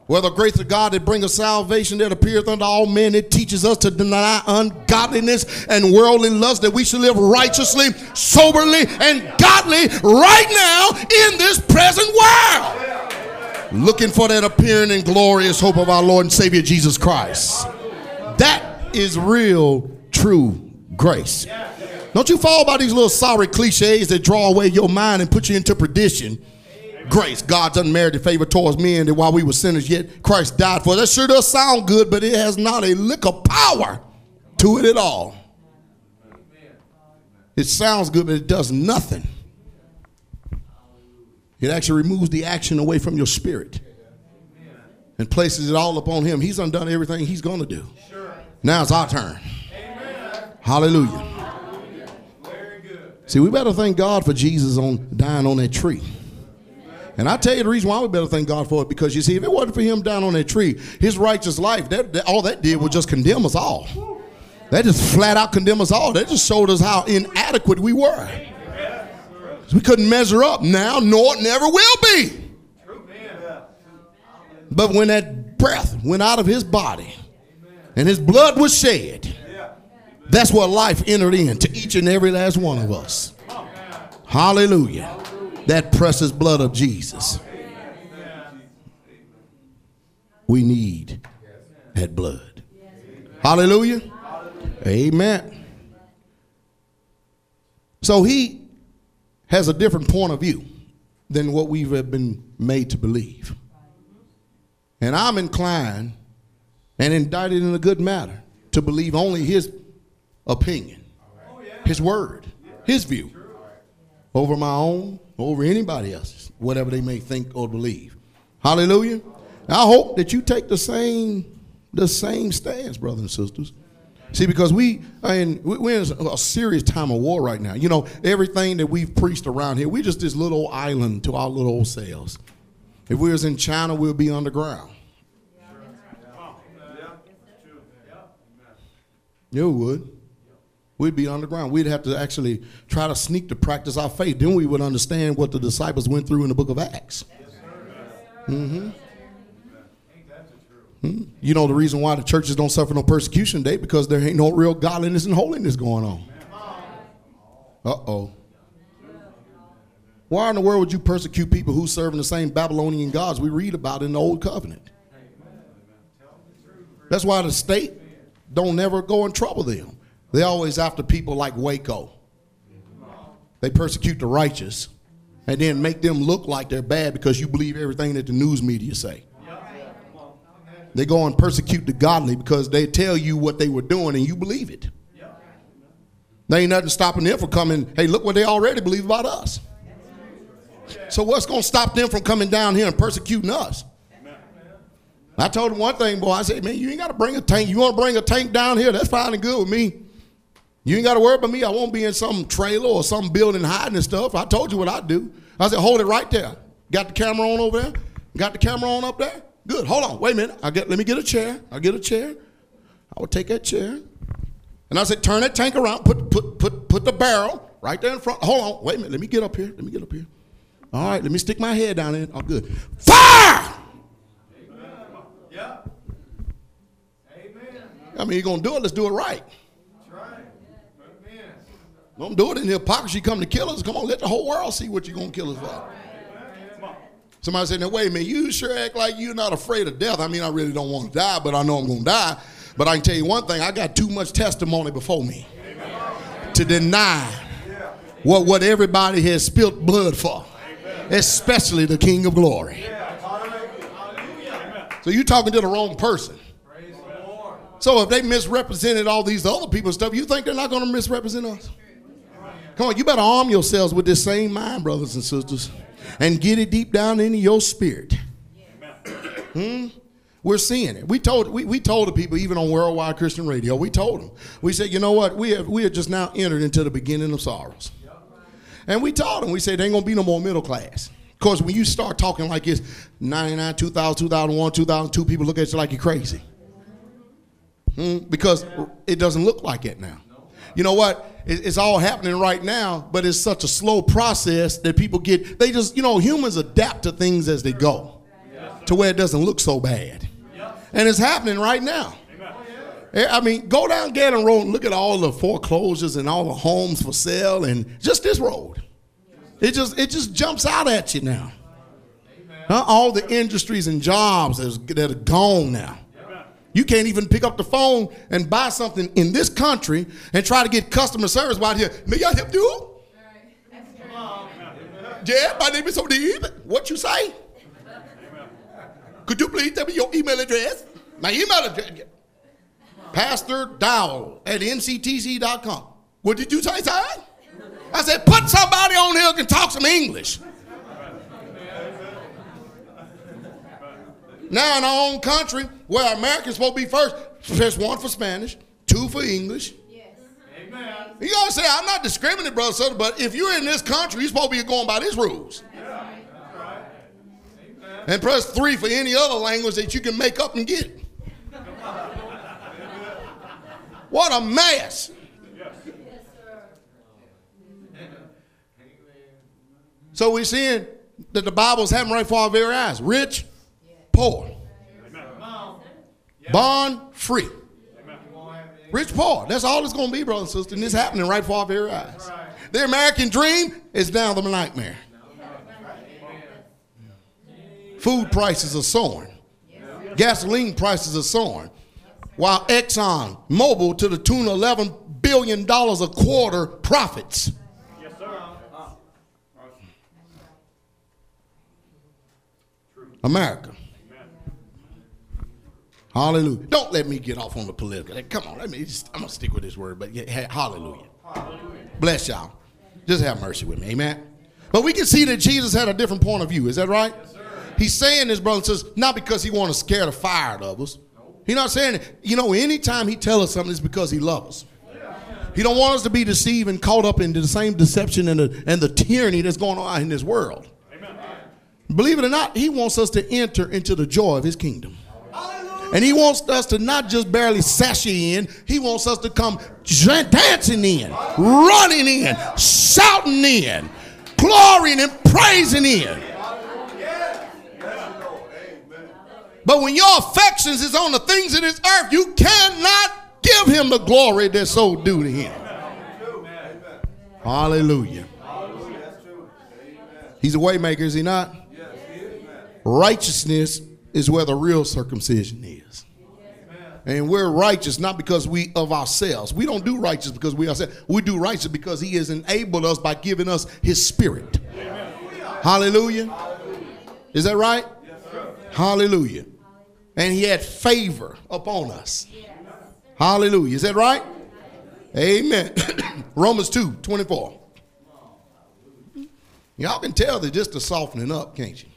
Well, the grace of God that bringeth salvation that appeareth unto all men, it teaches us to deny ungodliness and worldly lust, that we should live righteously, soberly, and godly right now in this present world. Looking for that appearing and glorious hope of our Lord and Savior Jesus Christ. That is real, true grace. Don't you fall by these little sorry cliches that draw away your mind and put you into perdition. Grace, God's unmerited favor towards men that while we were sinners, yet Christ died for us. That sure does sound good, but it has not a lick of power to it at all. It sounds good, but it does nothing. It actually removes the action away from your spirit and places it all upon Him. He's undone everything He's going to do. Now it's our turn. Hallelujah. See, we better thank God for Jesus on dying on that tree. And I tell you the reason why we better thank God for it because you see, if it wasn't for him down on that tree, his righteous life, that, that- all that did was just condemn us all. That just flat out condemned us all. That just showed us how inadequate we were. We couldn't measure up now, nor never will be. But when that breath went out of his body and his blood was shed, that's what life entered into each and every last one of us. Hallelujah. That precious blood of Jesus. We need that blood. Hallelujah. Amen. So he has a different point of view than what we've been made to believe. And I'm inclined and indicted in a good manner to believe only his opinion, his word, his view over my own, over anybody else's, whatever they may think or believe. Hallelujah. I hope that you take the same the same stance, brothers and sisters. See, because we, I mean, we- we're in a serious time of war right now. You know, everything that we've preached around here, we're just this little island to our little old selves. If we was in China, we'd be underground. You would. We'd be underground. We'd have to actually try to sneak to practice our faith. Then we would understand what the disciples went through in the book of Acts. Mm-hmm. Hmm? You know the reason why the churches don't suffer no persecution today because there ain't no real godliness and holiness going on. Uh oh. Why in the world would you persecute people who serve in the same Babylonian gods we read about in the Old Covenant? That's why the state don't never go and trouble them. They always after people like Waco. They persecute the righteous and then make them look like they're bad because you believe everything that the news media say. They go and persecute the godly because they tell you what they were doing and you believe it. There ain't nothing stopping them from coming, hey, look what they already believe about us. So what's going to stop them from coming down here and persecuting us? I told him one thing, boy. I said, man, you ain't got to bring a tank. You want to bring a tank down here? That's fine and good with me. You ain't got to worry about me. I won't be in some trailer or some building hiding and stuff. I told you what I do. I said, hold it right there. Got the camera on over there? Got the camera on up there? Good. Hold on. Wait a minute. I get. Let me get a chair. I get a chair. I would take that chair, and I said, turn that tank around. Put put put put the barrel right there in front. Hold on. Wait a minute. Let me get up here. Let me get up here. All right. Let me stick my head down in. I'm good. Fire! Yeah. Amen. I mean, you're gonna do it. Let's do it right. Amen. Don't do it in hypocrisy. Come to kill us. Come on, let the whole world see what you're gonna kill us for. Somebody said, "Now wait a minute. You sure act like you're not afraid of death. I mean, I really don't want to die, but I know I'm gonna die. But I can tell you one thing: I got too much testimony before me to deny what what everybody has spilt blood for, especially the King of Glory. So you're talking to the wrong person. So if they misrepresented all these other people's stuff, you think they're not going to misrepresent us? Come on, you better arm yourselves with this same mind, brothers and sisters, and get it deep down into your spirit. Hmm? We're seeing it. We told we, we told the people even on Worldwide Christian Radio. We told them. We said, you know what? We have we have just now entered into the beginning of sorrows. And we told them. We said there ain't gonna be no more middle class. Of course, when you start talking like it's 99, 2000, 2001, 2002, people look at you like you're crazy. Hmm? Because it doesn't look like it now. You know what? It's all happening right now, but it's such a slow process that people get, they just, you know, humans adapt to things as they go to where it doesn't look so bad. And it's happening right now. Eh, I mean, go down Gaddon Road and look at all the foreclosures and all the homes for sale and just this road. It just it just jumps out at you now. Huh? All the industries and jobs that are gone now. You can't even pick up the phone and buy something in this country and try to get customer service right here. May I help you? Yeah, my name is Odin. What you say? Could you please tell me your email address? My email address. Pastor Dowell at nctc.com. What did you say, sir? I said, put somebody on here who can talk some English. Now in our own country, where Americans supposed to be first, press one for Spanish, two for English. Amen. You gotta say, I'm not discriminating, brother, sister, but if you're in this country, you're supposed to be going by these rules. And press three for any other language that you can make up and get. What a mess. So we're seeing that the Bible's happening right before our very eyes. Rich, poor. Bond, free. Rich, poor. That's all it's going to be, brother and sister. And it's happening right before our very eyes. The American dream is now the nightmare. Food prices are soaring. Gasoline prices are soaring. While Exxon Mobil to the tune of $11 billion a quarter profits. Yes, sir. Uh-huh. America. Hallelujah. Don't let me get off on the political. Come on, let me just, I'm gonna stick with this word, but yeah, hey, hallelujah. Bless y'all. Just have mercy with me, amen. But we can see that Jesus had a different point of view. Is that right? He's saying this, brother and sisters, not because he want to scare the fire out of us. He's not saying it. You know, anytime he tell us something, it's because he loves us. He don't want us to be deceived and caught up into the same deception and the, and the tyranny that's going on in this world. Believe it or not, he wants us to enter into the joy of his kingdom. And he wants us to not just barely sashay in, he wants us to come dancing in, running in, shouting in, glorying and praising in. But when your affections is on the things of this earth, you cannot give him the glory that's so due to him. Hallelujah. He's a waymaker, is he not? Righteousness is where the real circumcision is. And we're righteous not because we of ourselves. We don't do righteous because we ourselves. We do righteous because he has enabled us by giving us his spirit. Hallelujah. Is that right? Hallelujah. And he had favor upon us. Hallelujah. Is that right? Amen. *coughs* Romans 2 24. Y'all can tell they're just a softening up, can't you?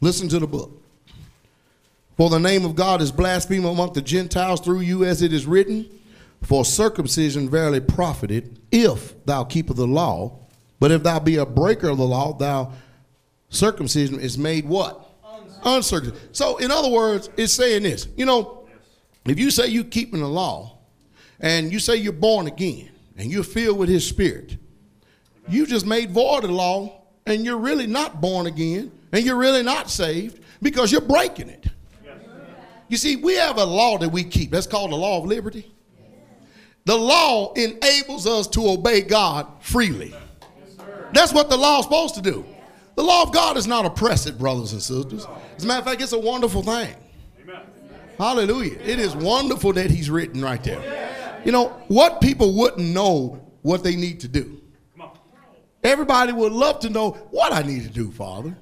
Listen to the book. For the name of God is blasphemed among the Gentiles through you, as it is written, For circumcision verily profited, if thou keepest the law. But if thou be a breaker of the law, thou circumcision is made what? Uncircumcision. So, in other words, it's saying this. You know, if you say you're keeping the law, and you say you're born again, and you're filled with His Spirit, you just made void the law, and you're really not born again, and you're really not saved because you're breaking it. You see, we have a law that we keep. That's called the law of liberty. The law enables us to obey God freely. That's what the law is supposed to do. The law of God is not oppressive, brothers and sisters. As a matter of fact, it's a wonderful thing. Hallelujah. It is wonderful that he's written right there. You know, what people wouldn't know what they need to do. Everybody would love to know what I need to do, Father.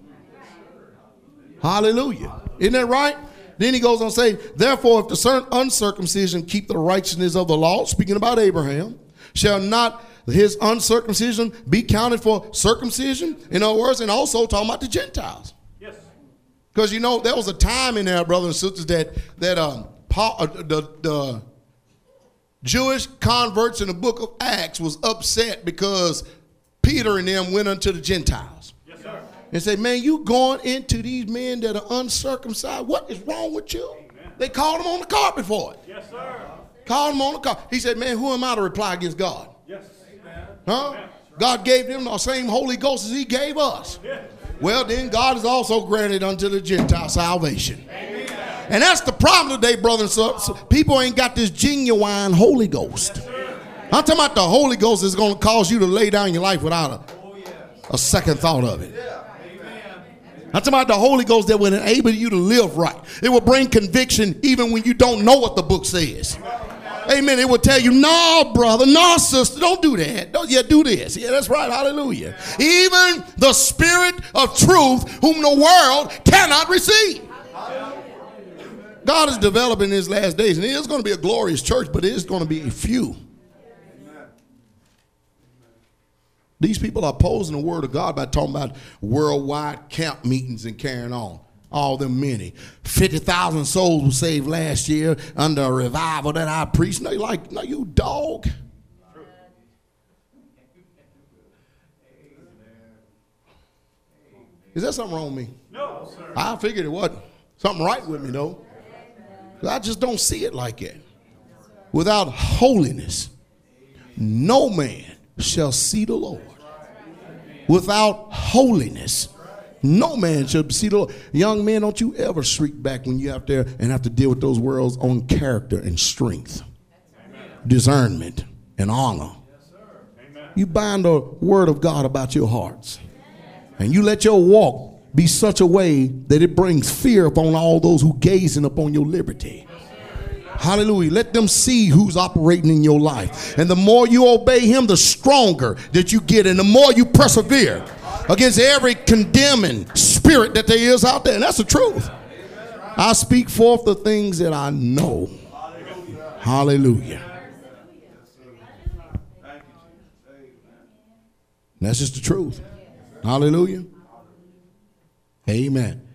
Hallelujah. Isn't that right? Then he goes on saying, Therefore, if the certain uncircumcision keep the righteousness of the law, speaking about Abraham, shall not his uncircumcision be counted for circumcision? In other words, and also talking about the Gentiles. Yes. Because you know, there was a time in there, brothers and sisters, that that um Paul, uh, the, the Jewish converts in the book of Acts was upset because Peter and them went unto the Gentiles. Yes. And say, man, you going into these men that are uncircumcised. What is wrong with you? Amen. They called him on the carpet for it. Yes, sir. Called him on the carpet. He said, man, who am I to reply against God? Yes. Amen. Huh? God gave them the same Holy Ghost as he gave us. Yes. Well, then God has also granted unto the Gentile salvation. Amen. And that's the problem today, brothers and sisters. People ain't got this genuine Holy Ghost. I'm talking about the Holy Ghost is going to cause you to lay down your life without a, oh, a second thought of it. I'm talking about the Holy Ghost that will enable you to live right. It will bring conviction even when you don't know what the book says. Amen. It will tell you, no, brother, no, sister, don't do that. Don't, yeah, do this. Yeah, that's right. Hallelujah. Even the spirit of truth, whom the world cannot receive. God is developing his last days, and it is going to be a glorious church, but it is going to be a few. These people are opposing the word of God by talking about worldwide camp meetings and carrying on. All them many. 50,000 souls were saved last year under a revival that I preached. No, like, no, you dog. Is there something wrong with me? No, sir. I figured it wasn't. Something right with me, though. I just don't see it like that. Without holiness, no man shall see the Lord. Without holiness, no man shall see the Lord. Young men, don't you ever shriek back when you're out there and have to deal with those world's on character and strength, discernment, and honor. You bind the word of God about your hearts. And you let your walk be such a way that it brings fear upon all those who gazing upon your liberty. Hallelujah. Let them see who's operating in your life. And the more you obey him, the stronger that you get, and the more you persevere against every condemning spirit that there is out there. And that's the truth. I speak forth the things that I know. Hallelujah. That's just the truth. Hallelujah. Amen.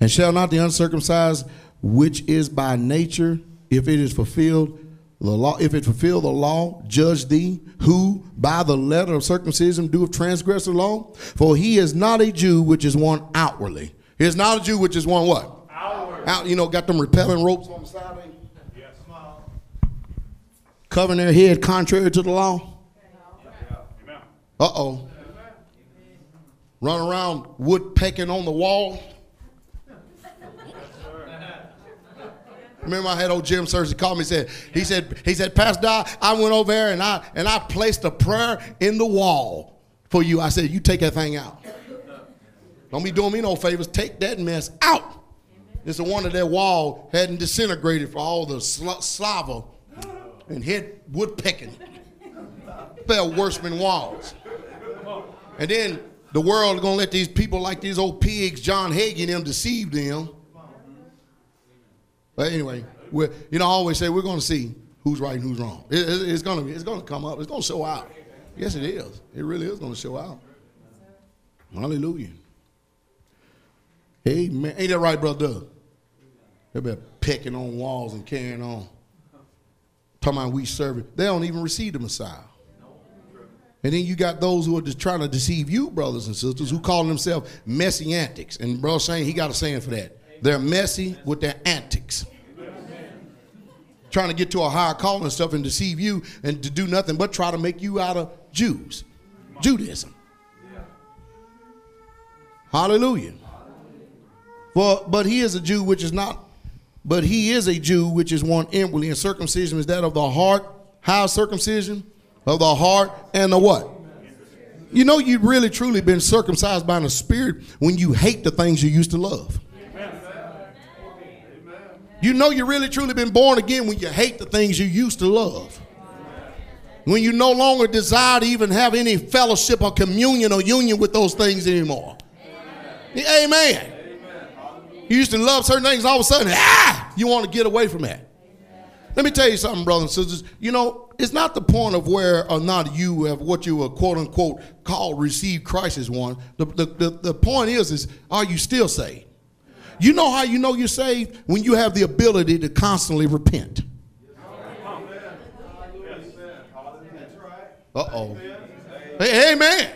And shall not the uncircumcised which is by nature, if it is fulfilled, the law, if it fulfill the law, judge thee, who by the letter of circumcision doeth transgress the law? For he is not a Jew which is one outwardly, Here's not a Jew which is one what? Outward. Out, you know, got them repelling ropes on the side. of them, Yes. Covering their head contrary to the law. Uh oh. Run around wood pecking on the wall. Remember, I had old Jim Searcy call me. Said he said he said Pastor I went over there and I and I placed a prayer in the wall for you. I said you take that thing out. Don't be doing me no favors. Take that mess out. It's a wonder that wall hadn't disintegrated for all the sl- slava and head woodpecking. Fell worse than walls. And then the world gonna let these people like these old pigs, John Hagee them deceive them. But anyway, we're, you know, I always say we're gonna see who's right and who's wrong. It- it- it's gonna it's gonna come up. It's gonna show out. Yes, it is. It really is gonna show out. Hallelujah. Amen. Ain't that right, brother Doug? They've been pecking on walls and carrying on. Talking about we serve it. They don't even receive the Messiah. And then you got those who are just trying to deceive you, brothers and sisters, who call themselves messianics. And brother saying he got a saying for that. They're messy with their antics. Trying to get to a higher calling and stuff and deceive you and to do nothing but try to make you out of Jews. Judaism. Hallelujah. For but he is a Jew which is not, but he is a Jew which is one inwardly, and circumcision is that of the heart. How circumcision? Of the heart and the what? You know you've really truly been circumcised by the Spirit when you hate the things you used to love. You know you really truly been born again when you hate the things you used to love. When you no longer desire to even have any fellowship or communion or union with those things anymore. Amen. You used to love certain things, all of a sudden, ah, you want to get away from that. Let me tell you something, brothers and sisters. You know, it's not the point of where or not you have what you were quote unquote called receive Christ as one. The, the, the, the point is, is are you still saved? You know how you know you're saved? When you have the ability to constantly repent. Uh oh. Hey, amen.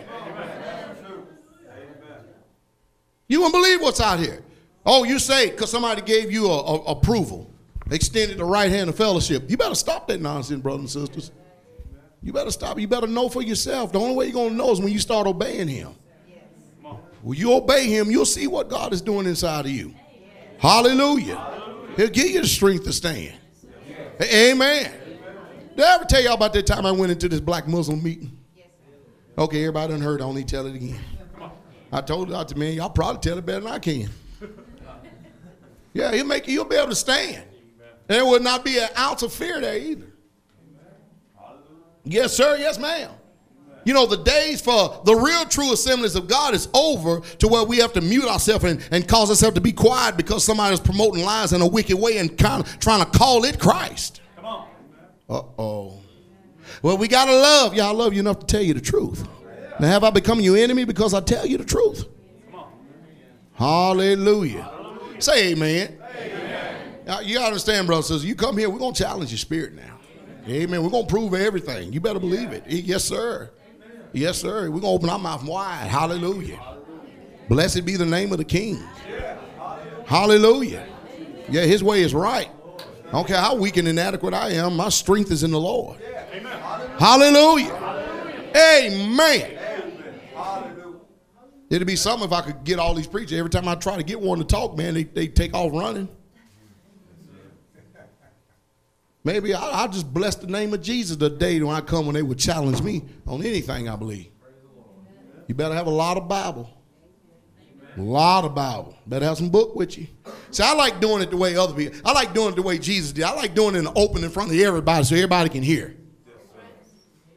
You won't believe what's out here. Oh, you say because somebody gave you a, a- approval, extended the right hand of fellowship. You better stop that nonsense, brothers and sisters. You better stop. You better know for yourself. The only way you're gonna know is when you start obeying Him. When you obey Him, you'll see what God is doing inside of you. Hallelujah. He'll give you the strength to stand. Amen. Did I ever tell y'all about that time I went into this black Muslim meeting? Okay, everybody done heard. I only tell it again. I told it out to man, y'all probably tell it better than I can. Yeah, he'll make you, you'll be able to stand. And there will not be an ounce of fear there either. Yes, sir. Yes, ma'am. You know, the days for the real true assemblies of God is over to where we have to mute ourselves and, and cause ourselves to be quiet because somebody's promoting lies in a wicked way and kind of trying to call it Christ. Come on. Uh oh. Well, we got to love. Yeah, I love you enough to tell you the truth. Now, have I become your enemy because I tell you the truth? Hallelujah. Say amen. Now, you understand, brothers and sisters, you come here, we're going to challenge your spirit now. Amen. We're going to prove everything. You better believe it. Yes, sir. Yes, sir. We're going to open our mouth wide. Hallelujah. Blessed be the name of the King. Hallelujah. Yeah, his way is right. I don't care how weak and inadequate I am, my strength is in the Lord. Hallelujah. Amen. It'd be something if I could get all these preachers. Every time I try to get one to talk, man, they, they take off running. Maybe I, I'll just bless the name of Jesus the day when I come when they would challenge me on anything I believe. You better have a lot of Bible. A lot of Bible. Better have some book with you. See, I like doing it the way other people. I like doing it the way Jesus did. I like doing it in the open in front of everybody so everybody can hear.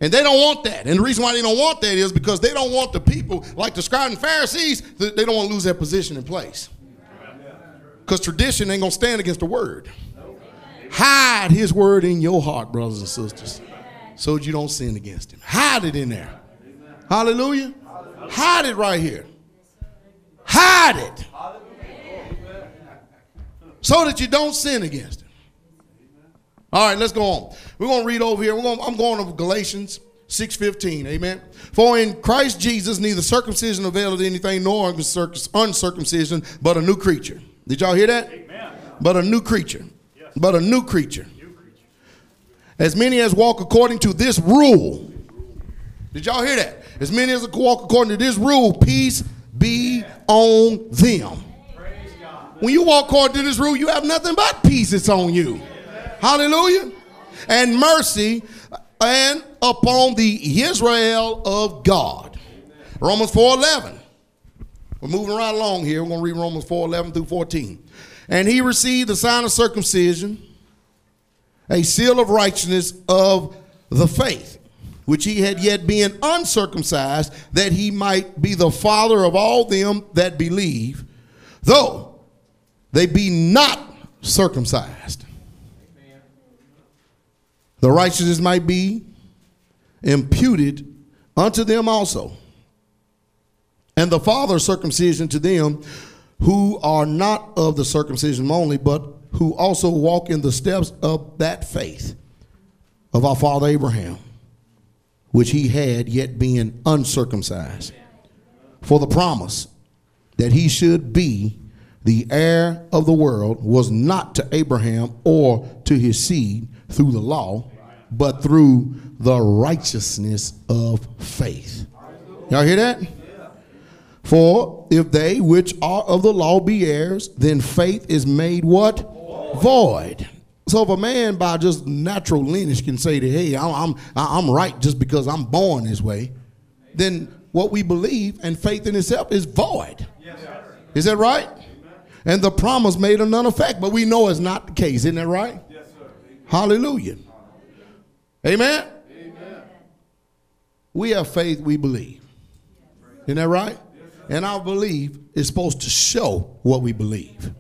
And they don't want that. And the reason why they don't want that is because they don't want the people, like the scribes and Pharisees, th- they don't want to lose their position in place. Because tradition ain't going to stand against the word. Hide his word in your heart, brothers and sisters, so that you don't sin against him. Hide it in there. Hallelujah. Hide it right here. Hide it. So that you don't sin against him. All right, let's go on. We're going to read over here. Going, I'm going to Galatians 6:15. Amen. For in Christ Jesus neither circumcision availeth anything nor uncircumcision, but a new creature. Did y'all hear that? Amen. But a new creature. But a new creature. As many as walk according to this rule. Did y'all hear that? As many as walk according to this rule, peace be on them. When you walk according to this rule, you have nothing but peace. It's on you. Hallelujah. And mercy uh, and upon the Israel of God. Romans 4:11. We're moving right along here. We're going to read Romans 4:11 through 14. And he received the sign of circumcision, a seal of righteousness of the faith, which he had yet been uncircumcised, that he might be the father of all them that believe, though they be not circumcised the righteousness might be imputed unto them also. And the father circumcision to them who are not of the circumcision only, but who also walk in the steps of that faith of our father Abraham, which he had yet being uncircumcised. For the promise that he should be the heir of the world was not to Abraham or to his seed through the law, but through the righteousness of faith. Y'all hear that? For if they which are of the law be heirs, then faith is made what? Void. So if a man by just natural lineage can say that, hey, I'm, I'm, I'm right just because I'm born this way, then what we believe and faith in itself is void. Is that right? And the promise made of none effect, but we know it's not the case. Isn't that right? Hallelujah. Amen? Amen? We have faith, we believe. Isn't that right? And our belief is supposed to show what we believe.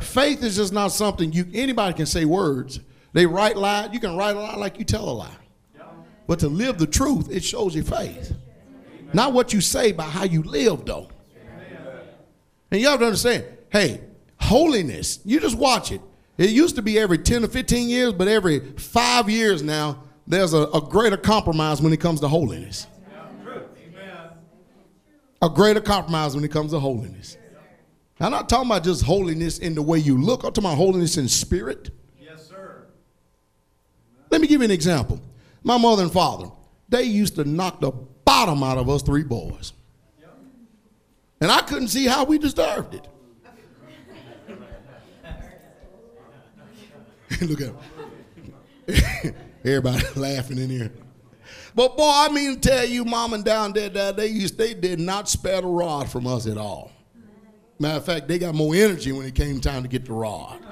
Faith is just not something you anybody can say words. They write lie, you can write a lie like you tell a lie. But to live the truth, it shows your faith. Not what you say, but how you live, though. And you have to understand, hey, holiness, you just watch it. It used to be every 10 or 15 years, but every five years now, there's a, a greater compromise when it comes to holiness. A greater compromise when it comes to holiness. I'm not talking about just holiness in the way you look. I'm talking about holiness in spirit. Yes, sir. Let me give you an example. My mother and father, they used to knock the bottom out of us three boys. And I couldn't see how we deserved it. *laughs* Look at him. *laughs* Everybody laughing in here. But boy, I mean to tell you, mom and dad, dad, dad they used they did not spare the rod from us at all. Matter of fact, they got more energy when it came time to get the rod.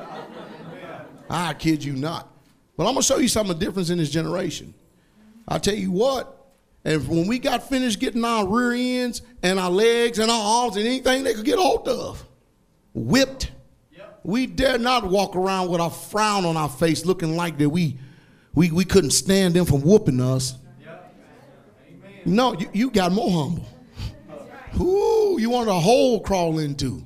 I kid you not. But I'm gonna show you some of the difference in this generation. I tell you what, and when we got finished getting our rear ends and our legs and our arms and anything they could get hold of, whipped, yep. we dare not walk around with a frown on our face looking like that we we, we couldn't stand them from whooping us. No, you, you got more humble. Ooh, you want a hole crawl into.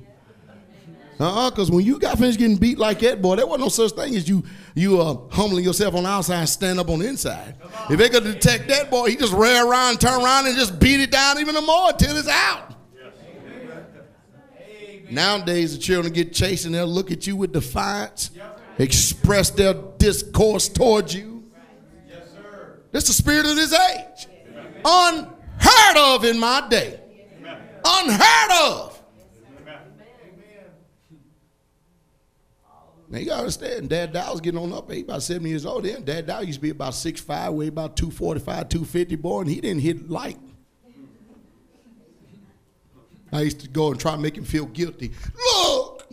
Uh-uh, because when you got finished getting beat like that, boy, there wasn't no such thing as you you uh, humbling yourself on the outside and stand up on the inside. If they could detect that, boy, he just ran around, turn around, and just beat it down even more until it's out. Nowadays, the children get chased and they'll look at you with defiance, express their discourse towards you. Yes, sir. That's the spirit of this age. Unheard of in my day. Unheard of. Now you gotta understand, Dad Dow was getting on up. He about 70 years old then. Dad Dow used to be about 6'5, weigh about 245, 250, boy, and he didn't hit light. I used to go and try to make him feel guilty. Look,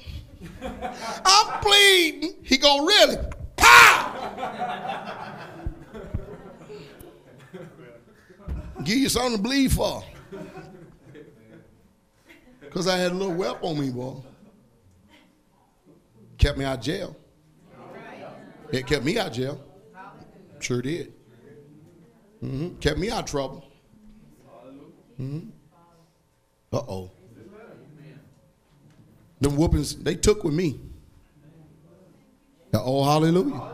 I'm bleeding. He go, really? Pow! Give you something to bleed for. Because I had a little whelp on me, boy. Kept me out of jail. It kept me out of jail. Sure did. Mm-hmm. Kept me out of trouble. Mm-hmm. Uh oh. Them whoopings they took with me. Oh, hallelujah.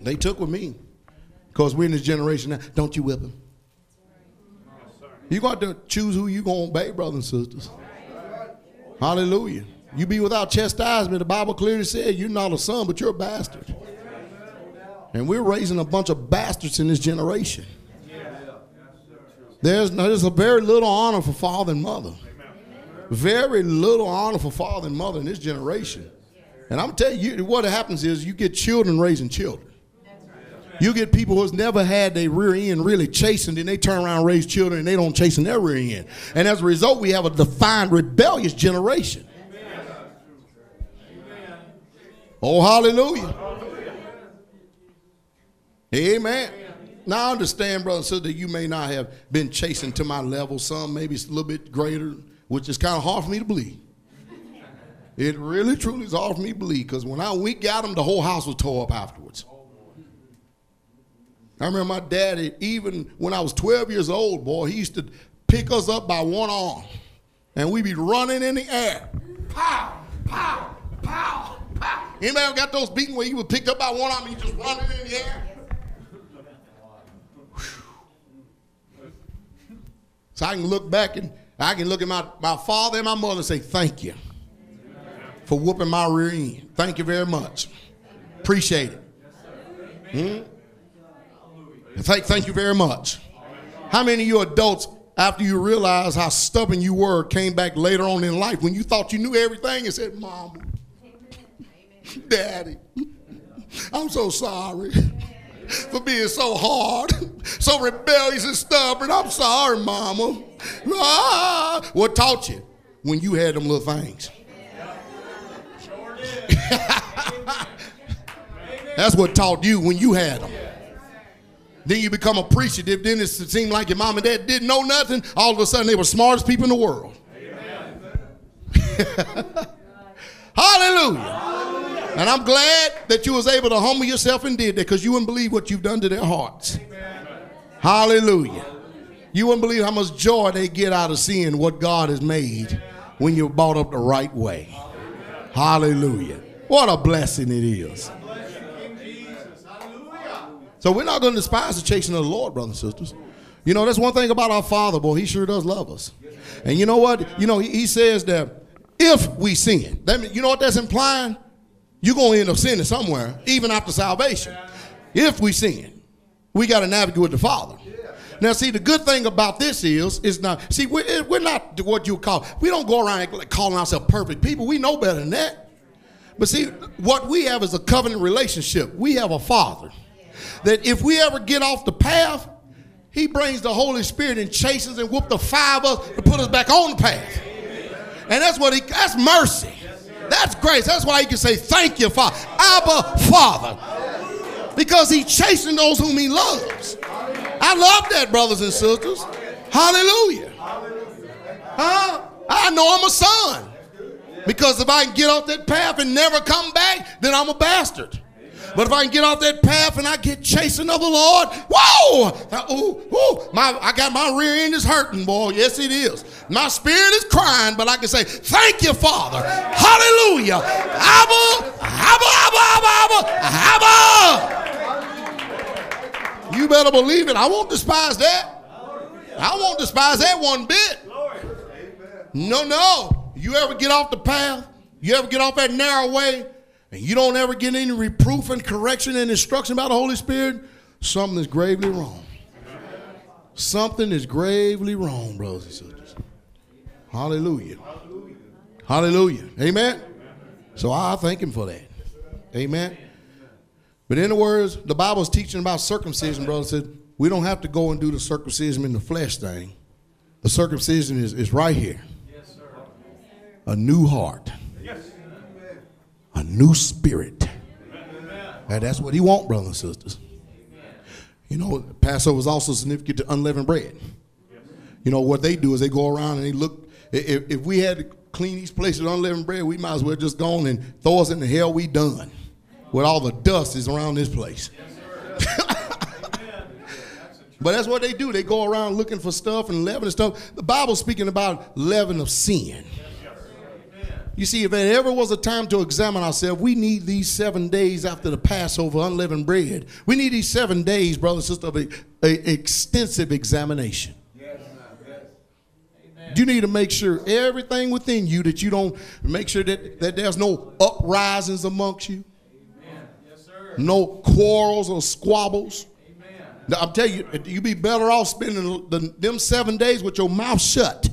They took with me. Because we're in this generation now. Don't you whip them. You got to choose who you going to obey, brothers and sisters. Hallelujah. You be without chastisement. The Bible clearly said you're not a son, but you're a bastard. And we're raising a bunch of bastards in this generation. There's, there's a very little honor for father and mother. Very little honor for father and mother in this generation. And I'm telling you, what happens is you get children raising children. You get people who's never had their rear end really chasing, then they turn around and raise children and they don't chasing their rear end. And as a result, we have a defined rebellious generation. Oh, hallelujah. Amen. Now I understand, brother and sister, that you may not have been chasing to my level. Some maybe it's a little bit greater, which is kind of hard for me to believe. It really, truly is hard for me to believe because when I we got them, the whole house was tore up afterwards. I remember my daddy, even when I was 12 years old, boy, he used to pick us up by one arm and we'd be running in the air. Pow, pow, pow, pow. Anybody ever got those beating where you were picked up by one arm and you just running in the air? So I can look back and I can look at my, my father and my mother and say, Thank you for whooping my rear end. Thank you very much. Appreciate it. Hmm? Thank, thank you very much. How many of you adults, after you realize how stubborn you were, came back later on in life when you thought you knew everything and said, Mama, Daddy, I'm so sorry for being so hard, so rebellious and stubborn. I'm sorry, Mama. Ah, what taught you when you had them little things? *laughs* That's what taught you when you had them. Then you become appreciative. Then it seemed like your mom and dad didn't know nothing. All of a sudden, they were smartest people in the world. *laughs* Hallelujah. And I'm glad that you was able to humble yourself and did that because you wouldn't believe what you've done to their hearts. Hallelujah. You wouldn't believe how much joy they get out of seeing what God has made when you're brought up the right way. Hallelujah. What a blessing it is. So we're not going to despise the chasing of the Lord, brothers and sisters. You know, that's one thing about our Father, boy. He sure does love us. And you know what? You know, he, he says that if we sin, that mean, you know what that's implying? You're going to end up sinning somewhere, even after salvation. If we sin, we got to navigate with the Father. Now, see, the good thing about this is, is not, see, we're, eh, we're not what you call, we don't go around calling ourselves perfect people. We know better than that. But see, what we have is a covenant relationship. We have a Father that if we ever get off the path, he brings the Holy Spirit and chases and whoop the five of us to put us back on the path. And that's what he, that's mercy. That's grace. That's why he can say, thank you, Father. Abba, Father. Because he's chasing those whom he loves. I love that, brothers and sisters. Hallelujah. Huh? I know I'm a son. Because if I can get off that path and never come back, then I'm a bastard. But if I can get off that path and I get chasing of the Lord, whoa! Ooh, my, I got my rear end is hurting, boy. Yes, it is. My spirit is crying, but I can say, Thank you, Father. Hallelujah. Abba, Abba, Abba, Abba, Abba. You better believe it. I won't despise that. I won't despise that one bit. No, no. You ever get off the path? You ever get off that narrow way? And you don't ever get any reproof and correction and instruction by the Holy Spirit, something is gravely wrong. Something is gravely wrong, brothers and sisters. Hallelujah. Hallelujah. Amen. So I thank him for that. Amen. But in the words, the Bible's teaching about circumcision, brother said, we don't have to go and do the circumcision in the flesh thing. The circumcision is, is right here. Yes, sir. A new heart new spirit. And that's what he want, brothers and sisters. You know, Passover is also significant to unleavened bread. You know, what they do is they go around and they look. If, if we had to clean these places with unleavened bread, we might as well just go on and throw us in the hell we done with all the dust is around this place. *laughs* but that's what they do. They go around looking for stuff and leaven and stuff. The Bible's speaking about leaven of sin. You see, if there ever was a time to examine ourselves, we need these seven days after the Passover, unleavened bread. We need these seven days, brother and sister, of a, a extensive examination. Yes, yes. You need to make sure everything within you that you don't make sure that, that there's no uprisings amongst you, no quarrels or squabbles. Now, I'm telling you, you be better off spending the, them seven days with your mouth shut,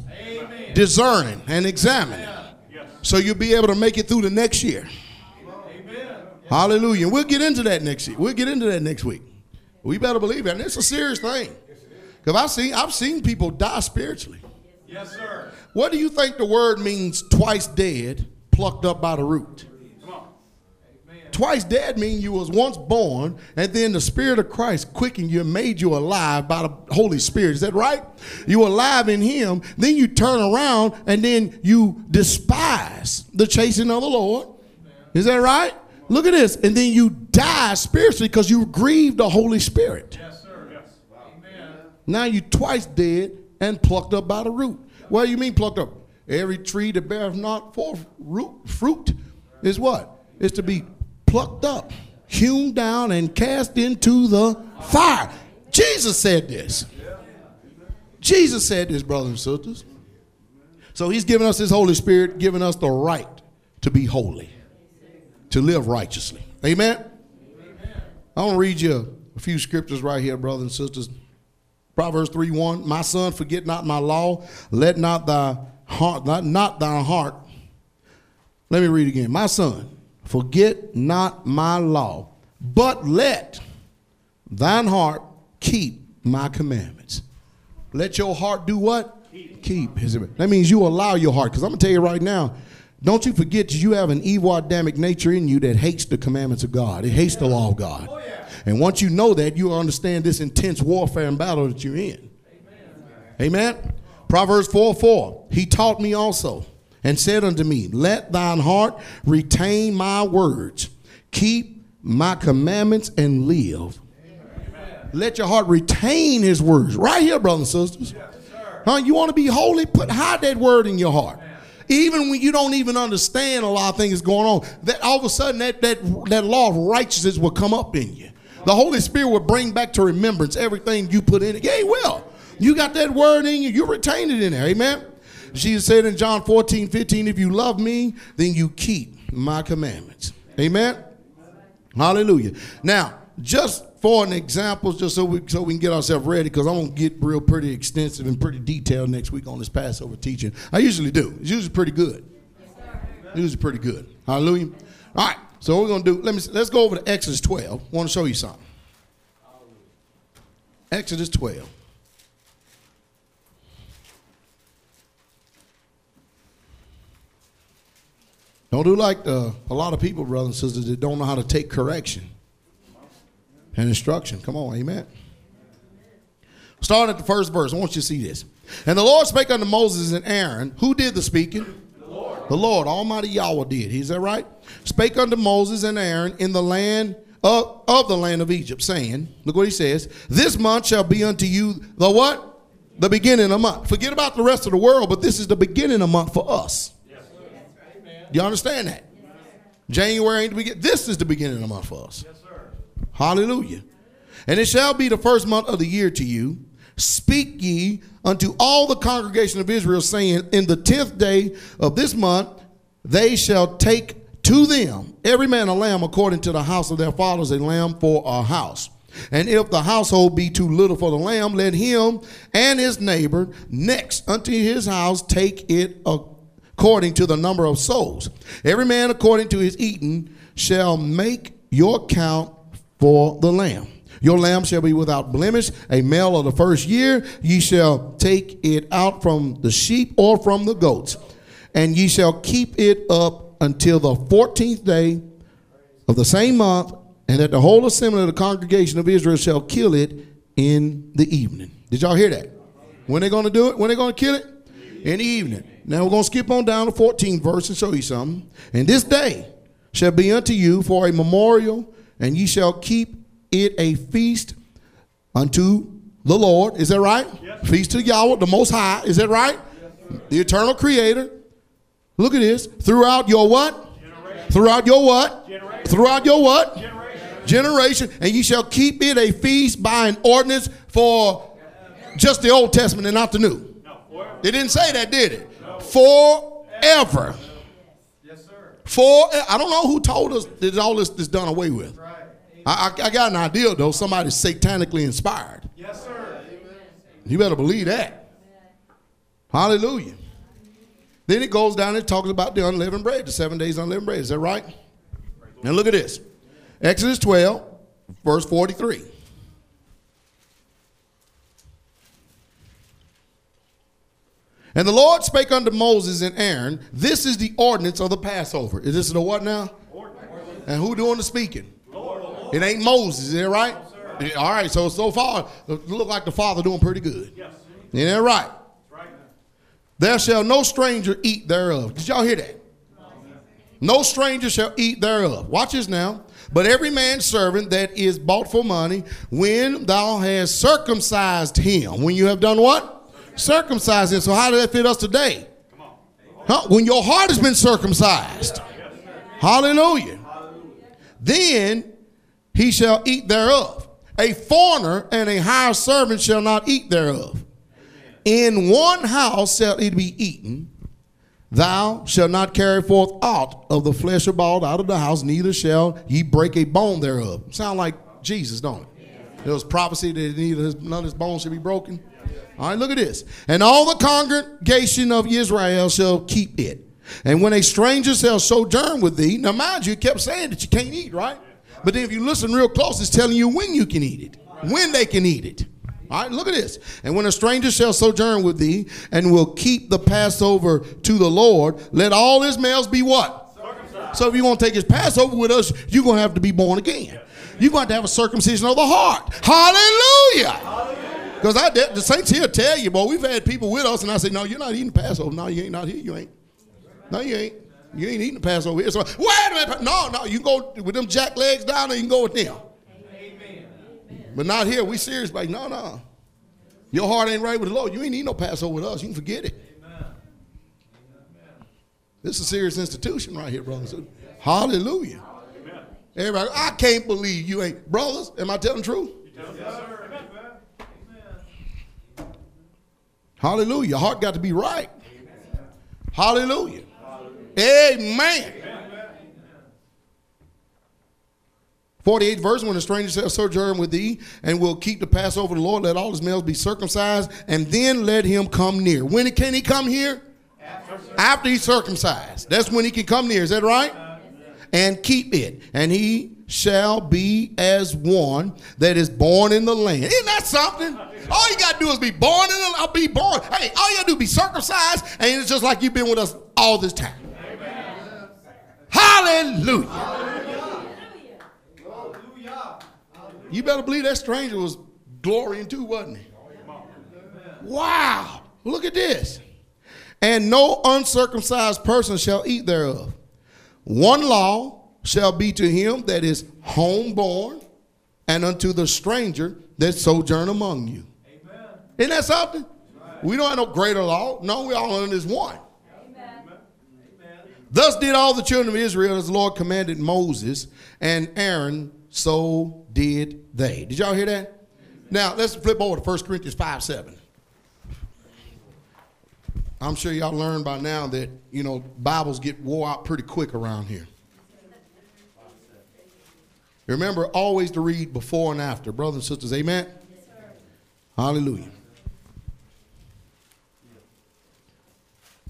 discerning and examining, so you'll be able to make it through the next year. Amen. Hallelujah. And we'll get into that next year. We'll get into that next week. We better believe it. And it's a serious thing. Because I've seen, I've seen people die spiritually. Yes, sir. What do you think the word means twice dead, plucked up by the root? Twice dead mean you was once born, and then the Spirit of Christ quickened you and made you alive by the Holy Spirit. Is that right? You alive in Him. Then you turn around and then you despise the chasing of the Lord. Is that right? Look at this. And then you die spiritually because you grieved the Holy Spirit. Yes, sir. Yes. Amen. Now you twice dead and plucked up by the root. What do you mean plucked up? Every tree that bears not forth root, fruit is what? Is to be plucked up, hewn down, and cast into the fire. Jesus said this. Jesus said this, brothers and sisters. So he's given us his Holy Spirit, giving us the right to be holy, to live righteously. Amen? I'm going to read you a few scriptures right here, brothers and sisters. Proverbs 3 1 My son, forget not my law, let not thy heart, not, not thy heart. Let me read again. My son, forget not my law, but let thine heart keep my commandments. Let your heart do what? Keep. his That means you allow your heart. Because I'm going to tell you right now, don't you forget that you have an evil Adamic nature in you that hates the commandments of God. It hates the law of God. Oh, yeah. And once you know that, you understand this intense warfare and battle that you're in. Amen. Proverbs 4 4. He taught me also and said unto me, Let thine heart retain my words, keep my commandments, and live. Let your heart retain his words. Right here, brothers and sisters. Huh? You want to be holy? Put hide that word in your heart. Even when you don't even understand a lot of things going on, that all of a sudden that that that law of righteousness will come up in you. The Holy Spirit will bring back to remembrance everything you put in it. Yeah, he will. You got that word in you, you retain it in there. Amen. Jesus said in John 14, 15, if you love me, then you keep my commandments. Amen. Hallelujah. Now, just for an example, just so we so we can get ourselves ready, because I'm gonna get real pretty extensive and pretty detailed next week on this Passover teaching. I usually do. It's usually pretty good. Usually pretty good. Hallelujah. All right. So what we're gonna do? Let me let's go over to Exodus 12. I want to show you something. Exodus 12. Don't do like the, a lot of people, brothers and sisters, that don't know how to take correction and instruction. Come on, amen. Start at the first verse. I want you to see this. And the Lord spake unto Moses and Aaron. Who did the speaking? The Lord. The Lord, Almighty Yahweh did. Is that right? Spake unto Moses and Aaron in the land of, of the land of Egypt, saying, Look what he says. This month shall be unto you the what? The beginning of month. Forget about the rest of the world, but this is the beginning of month for us. Do you understand that? January ain't the beginning. This is the beginning of the month for us. Hallelujah. And it shall be the first month of the year to you. Speak ye unto all the congregation of Israel, saying, In the tenth day of this month they shall take to them every man a lamb according to the house of their fathers, a lamb for a house. And if the household be too little for the lamb, let him and his neighbor next unto his house take it according to the number of souls. Every man according to his eating shall make your count for the lamb. Your lamb shall be without blemish, a male of the first year. Ye shall take it out from the sheep or from the goats, and ye shall keep it up until the fourteenth day of the same month, and that the whole assembly of the congregation of Israel shall kill it in the evening. Did y'all hear that? When they going to do it? When they going to kill it? In the evening. Now we're going to skip on down to 14 verse and show you something. And this day shall be unto you for a memorial, and ye shall keep it a feast unto the Lord. Is that right? Feast to Yahweh, the Most High. Is that right? the eternal Creator. Look at this. Throughout your what? Generation. Throughout your what? Generation. Throughout your what? Generation. Generation. And ye shall keep it a feast by an ordinance for just the Old Testament and not the New. No. It didn't say that, did it? Forever. Yes, sir. For I don't know who told us that all this is done away with. I, I, I got an idea though. Somebody's satanically inspired. Yes, sir. Amen. You better believe that. Hallelujah. Then it goes down and talks about the unleavened bread, the seven days unleavened bread. Is that right? And look at this Exodus 12, verse 43. And the Lord spake unto Moses and Aaron, This is the ordinance of the Passover. Is this the what now? And who doing the speaking? Lord. It ain't Moses, is it right? All right, so so far, look like the Father doing pretty good. Yes. Isn't that right? Right. There shall no stranger eat thereof. Did y'all hear that? No stranger shall eat thereof. Watch this now. But every man's servant that is bought for money, when thou hast circumcised him, when you have done what? Circumcised him. So how does that fit us today? Huh? When your heart has been circumcised. Hallelujah. Then he shall eat thereof. A foreigner and a hired servant shall not eat thereof. In one house shall it be eaten. Thou shalt not carry forth aught of the flesh bald out of the house, neither shall ye break a bone thereof. Sound like Jesus, don't it? There was prophecy that neither his, none of his bones should be broken. All right, look at this. And all the congregation of Israel shall keep it. And when a stranger shall sojourn with thee, now mind you, it kept saying that you can't eat, right? But then if you listen real close, it's telling you when you can eat it, when they can eat it. All right, look at this. And when a stranger shall sojourn with thee and will keep the Passover to the Lord, let all his males be what? So if you want to take his Passover with us, you're going to have to be born again. You're going to have to have a circumcision of the heart. Hallelujah. Because I the saints here tell you, boy, we've had people with us, and I say, no, you're not eating Passover. No, you ain't not here. You ain't. No, you ain't. You ain't eating Passover here. So, wait a minute. No, no, you can go with them jack legs down, and you can go with them. Amen. But not here. We serious, like, no, no. Your heart ain't right with the Lord. You ain't need no Passover with us. You can forget it. This is a serious institution right here, brothers. Hallelujah. Everybody, I can't believe you ain't. Brothers, am I telling the truth? Hallelujah. Your heart got to be right. Hallelujah. Amen. 48 verse when a stranger shall sojourn with thee and will keep the Passover of the Lord, let all his males be circumcised, and then let him come near. When can he come here? After he's circumcised. That's when he can come near. Is that right? And keep it. And he shall be as one that is born in the land. Isn't that something? All you got to do is be born in the I'll be born. Hey, all you got to do is be circumcised, and it's just like you've been with us all this time. Hallelujah. Hallelujah. You better believe that stranger was glorying too, wasn't he? Wow. Look at this. And no uncircumcised person shall eat thereof. One law shall be to him that is homeborn and unto the stranger that sojourn among you. Isn't that something? We don't have no greater law. No, we all under this one. Thus did all the children of Israel as the Lord commanded Moses and Aaron, so did they. Did y'all hear that? Now let's flip over to 1 Corinthians 5 7. I'm sure y'all learned by now that, you know, Bibles get wore out pretty quick around here. Remember always to read before and after, brothers and sisters. Amen? Hallelujah.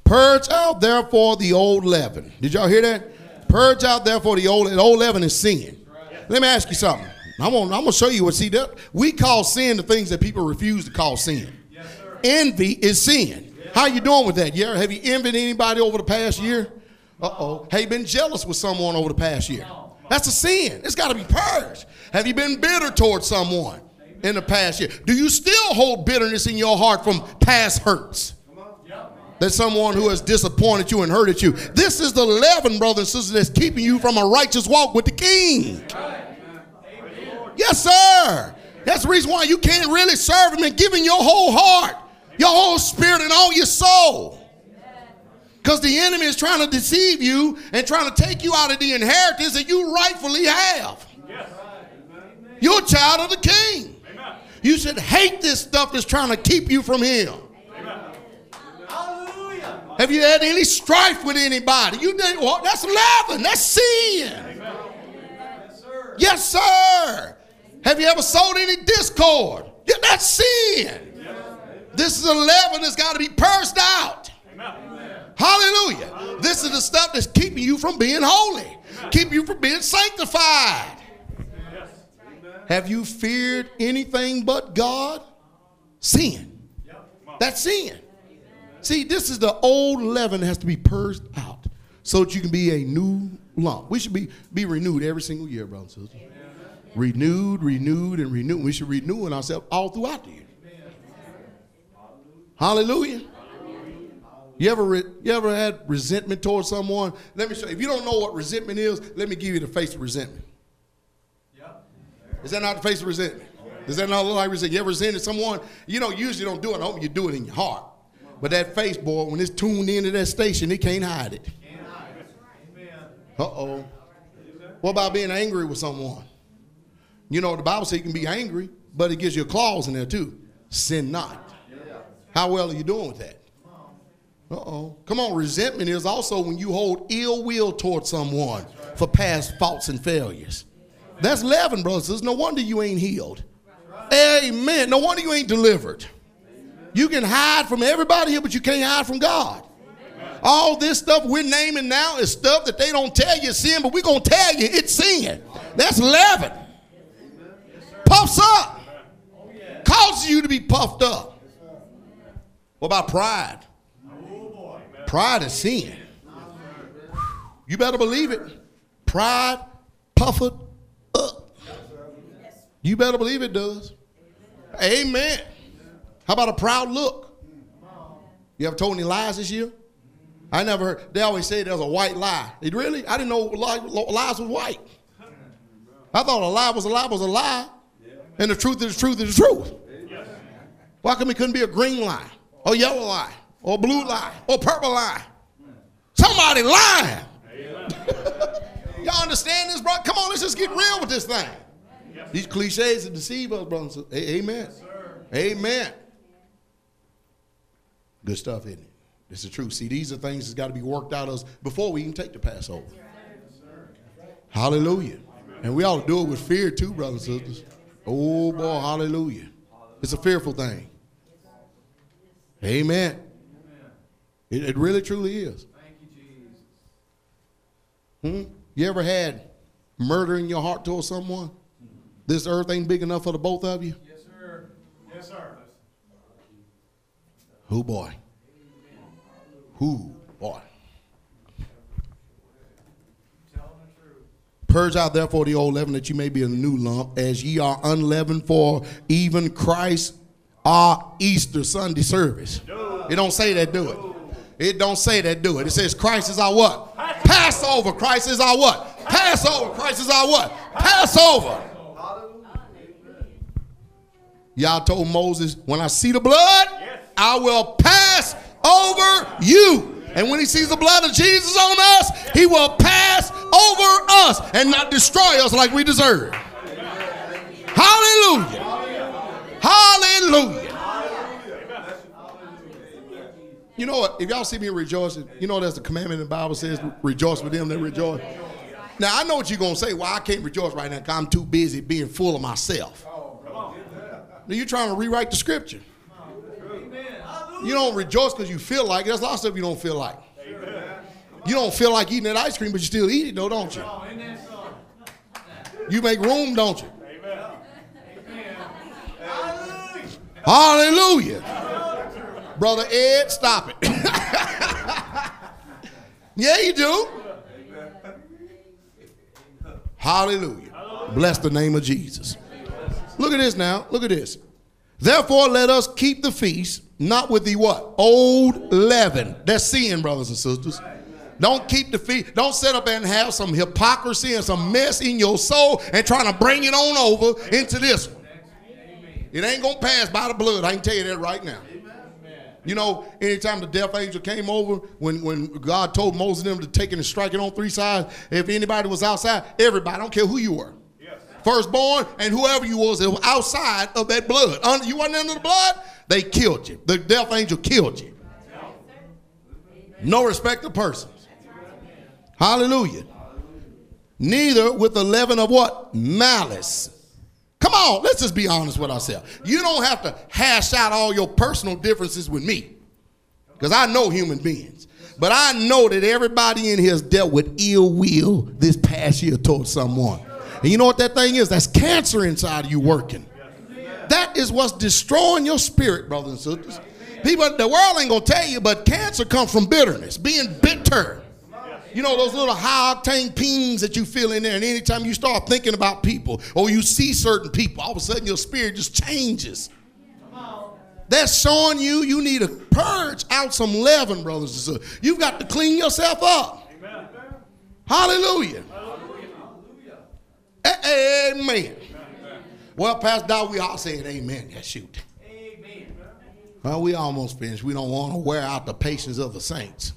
Purge out therefore the old leaven. Did y'all hear that? Purge out therefore the old. The old leaven is sin. Let me ask you something. I'm gonna, I'm gonna show you what. See that we call sin the things that people refuse to call sin. Envy is sin. How you doing with that? Yeah, have you envied anybody over the past year? Uh oh. Have you been jealous with someone over the past year? That's a sin. It's got to be purged. Have you been bitter towards someone in the past year? Do you still hold bitterness in your heart from past hurts? That someone who has disappointed you and hurted you. This is the leaven, brothers and sisters, that's keeping you from a righteous walk with the King. Yes, sir. That's the reason why you can't really serve Him and give Him your whole heart, your whole spirit, and all your soul. Because the enemy is trying to deceive you and trying to take you out of the inheritance that you rightfully have. Yes. You're a child of the king. You should hate this stuff that's trying to keep you from him. Hallelujah. Have you had any strife with anybody? You did well, that's leaven, that's sin. Yes, sir. Yes, sir. Have you ever sowed any discord? Yeah, that's sin. This is a leaven that's got to be purged out. Hallelujah. This is the stuff that's keeping you from being holy, keep you from being sanctified. Have you feared anything but God? Sin. That's sin. See, this is the old leaven that has to be purged out so that you can be a new lump. We should be, be renewed every single year, brothers and sisters. Renewed, renewed, and renewed. We should renew in ourselves all throughout the year. Hallelujah. You ever, re- you ever had resentment towards someone? Let me show you. If you don't know what resentment is, let me give you the face of resentment. Is that not the face of resentment? Does that not look like resentment? You ever resented someone? You know, usually don't do it at home, you do it in your heart. But that face, boy, when it's tuned into that station, it can't hide it. Uh oh. What about being angry with someone? You know, the Bible says you can be angry, but it gives you a clause in there too. Sin not. How well are you doing with that? Uh oh. Come on, resentment is also when you hold ill will toward someone for past faults and failures. That's leaven, brothers. No wonder you ain't healed. Amen. No wonder you ain't delivered. You can hide from everybody here, but you can't hide from God. All this stuff we're naming now is stuff that they don't tell you sin, but we're going to tell you it's sin. That's leaven. Puffs up. Causes you to be puffed up. What about pride? Pride is sin. You better believe it. Pride puffeth up. You better believe it does. Amen. How about a proud look? You ever told any lies this year? I never heard. They always say there's a white lie. It really? I didn't know lies was white. I thought a lie was a lie was a lie, and the truth is the truth is the truth. Why come it couldn't be a green lie, or yellow lie, or blue lie, or purple lie? Somebody lying. *laughs* Y'all understand this, bro? Come on, let's just get real with this thing. These cliches that deceive us, brothers. and sisters. A- Amen. Amen. Good stuff, isn't it? This is truth. See, these are things that's got to be worked out of us before we even take the Passover. Hallelujah. And we ought to do it with fear too, brothers and sisters. Oh boy, hallelujah. It's a fearful thing. Amen. It, it really truly is. Thank you, Jesus. Hmm? You ever had murder in your heart towards someone? This earth ain't big enough for the both of you? Yes, sir. Yes, sir. Who boy? Who boy? Telling the truth. Purge out therefore the old leaven that you may be a new lump, as ye are unleavened for even Christ our Easter Sunday service. It don't say that, do it. It don't say that, do it. It says Christ is our what? Passover. Christ is our what? Passover. Christ is our what? Passover. Y'all told Moses, when I see the blood, I will pass over you. And when he sees the blood of Jesus on us, he will pass over us and not destroy us like we deserve. Hallelujah. Hallelujah. You know what? If y'all see me rejoicing, you know that's the commandment in the Bible says, rejoice with them that rejoice. Now, I know what you're going to say. Well, I can't rejoice right now because I'm too busy being full of myself. Now, you're trying to rewrite the scripture. You don't rejoice because you feel like it. There's a lot of stuff you don't feel like. You don't feel like eating that ice cream, but you still eat it, though, don't you? Isn't that something? You make room, don't you? Hallelujah. Brother Ed, stop it. *laughs* yeah, you do. Hallelujah. Bless the name of Jesus. Look at this now. Look at this. Therefore, let us keep the feast, not with the what? Old leaven. That's sin, brothers and sisters. Don't keep the feast. Don't sit up and have some hypocrisy and some mess in your soul and trying to bring it on over into this one. It ain't gonna pass by the blood. I can tell you that right now. You know, anytime the death angel came over, when, when God told Moses and them to take it and strike it on three sides, if anybody was outside, everybody, I don't care who you were. Firstborn and whoever you was, it was outside of that blood. Under, you wasn't under the blood, they killed you. The death angel killed you. No respect of persons. Hallelujah. Neither with the leaven of what? Malice. Come on, let's just be honest with ourselves. You don't have to hash out all your personal differences with me. Because I know human beings. But I know that everybody in here has dealt with ill will this past year towards someone. And you know what that thing is? That's cancer inside of you working. That is what's destroying your spirit, brothers and sisters. People, the world ain't gonna tell you, but cancer comes from bitterness, being bitter. You know those little high octane pings that you feel in there, and anytime you start thinking about people or you see certain people, all of a sudden your spirit just changes. That's showing you you need to purge out some leaven, brothers and sisters. You've got to clean yourself up. Hallelujah. Hallelujah. Amen. Well, Pastor Dow, we all saying amen. Yeah, shoot. Well, we almost finished. We don't want to wear out the patience of the saints.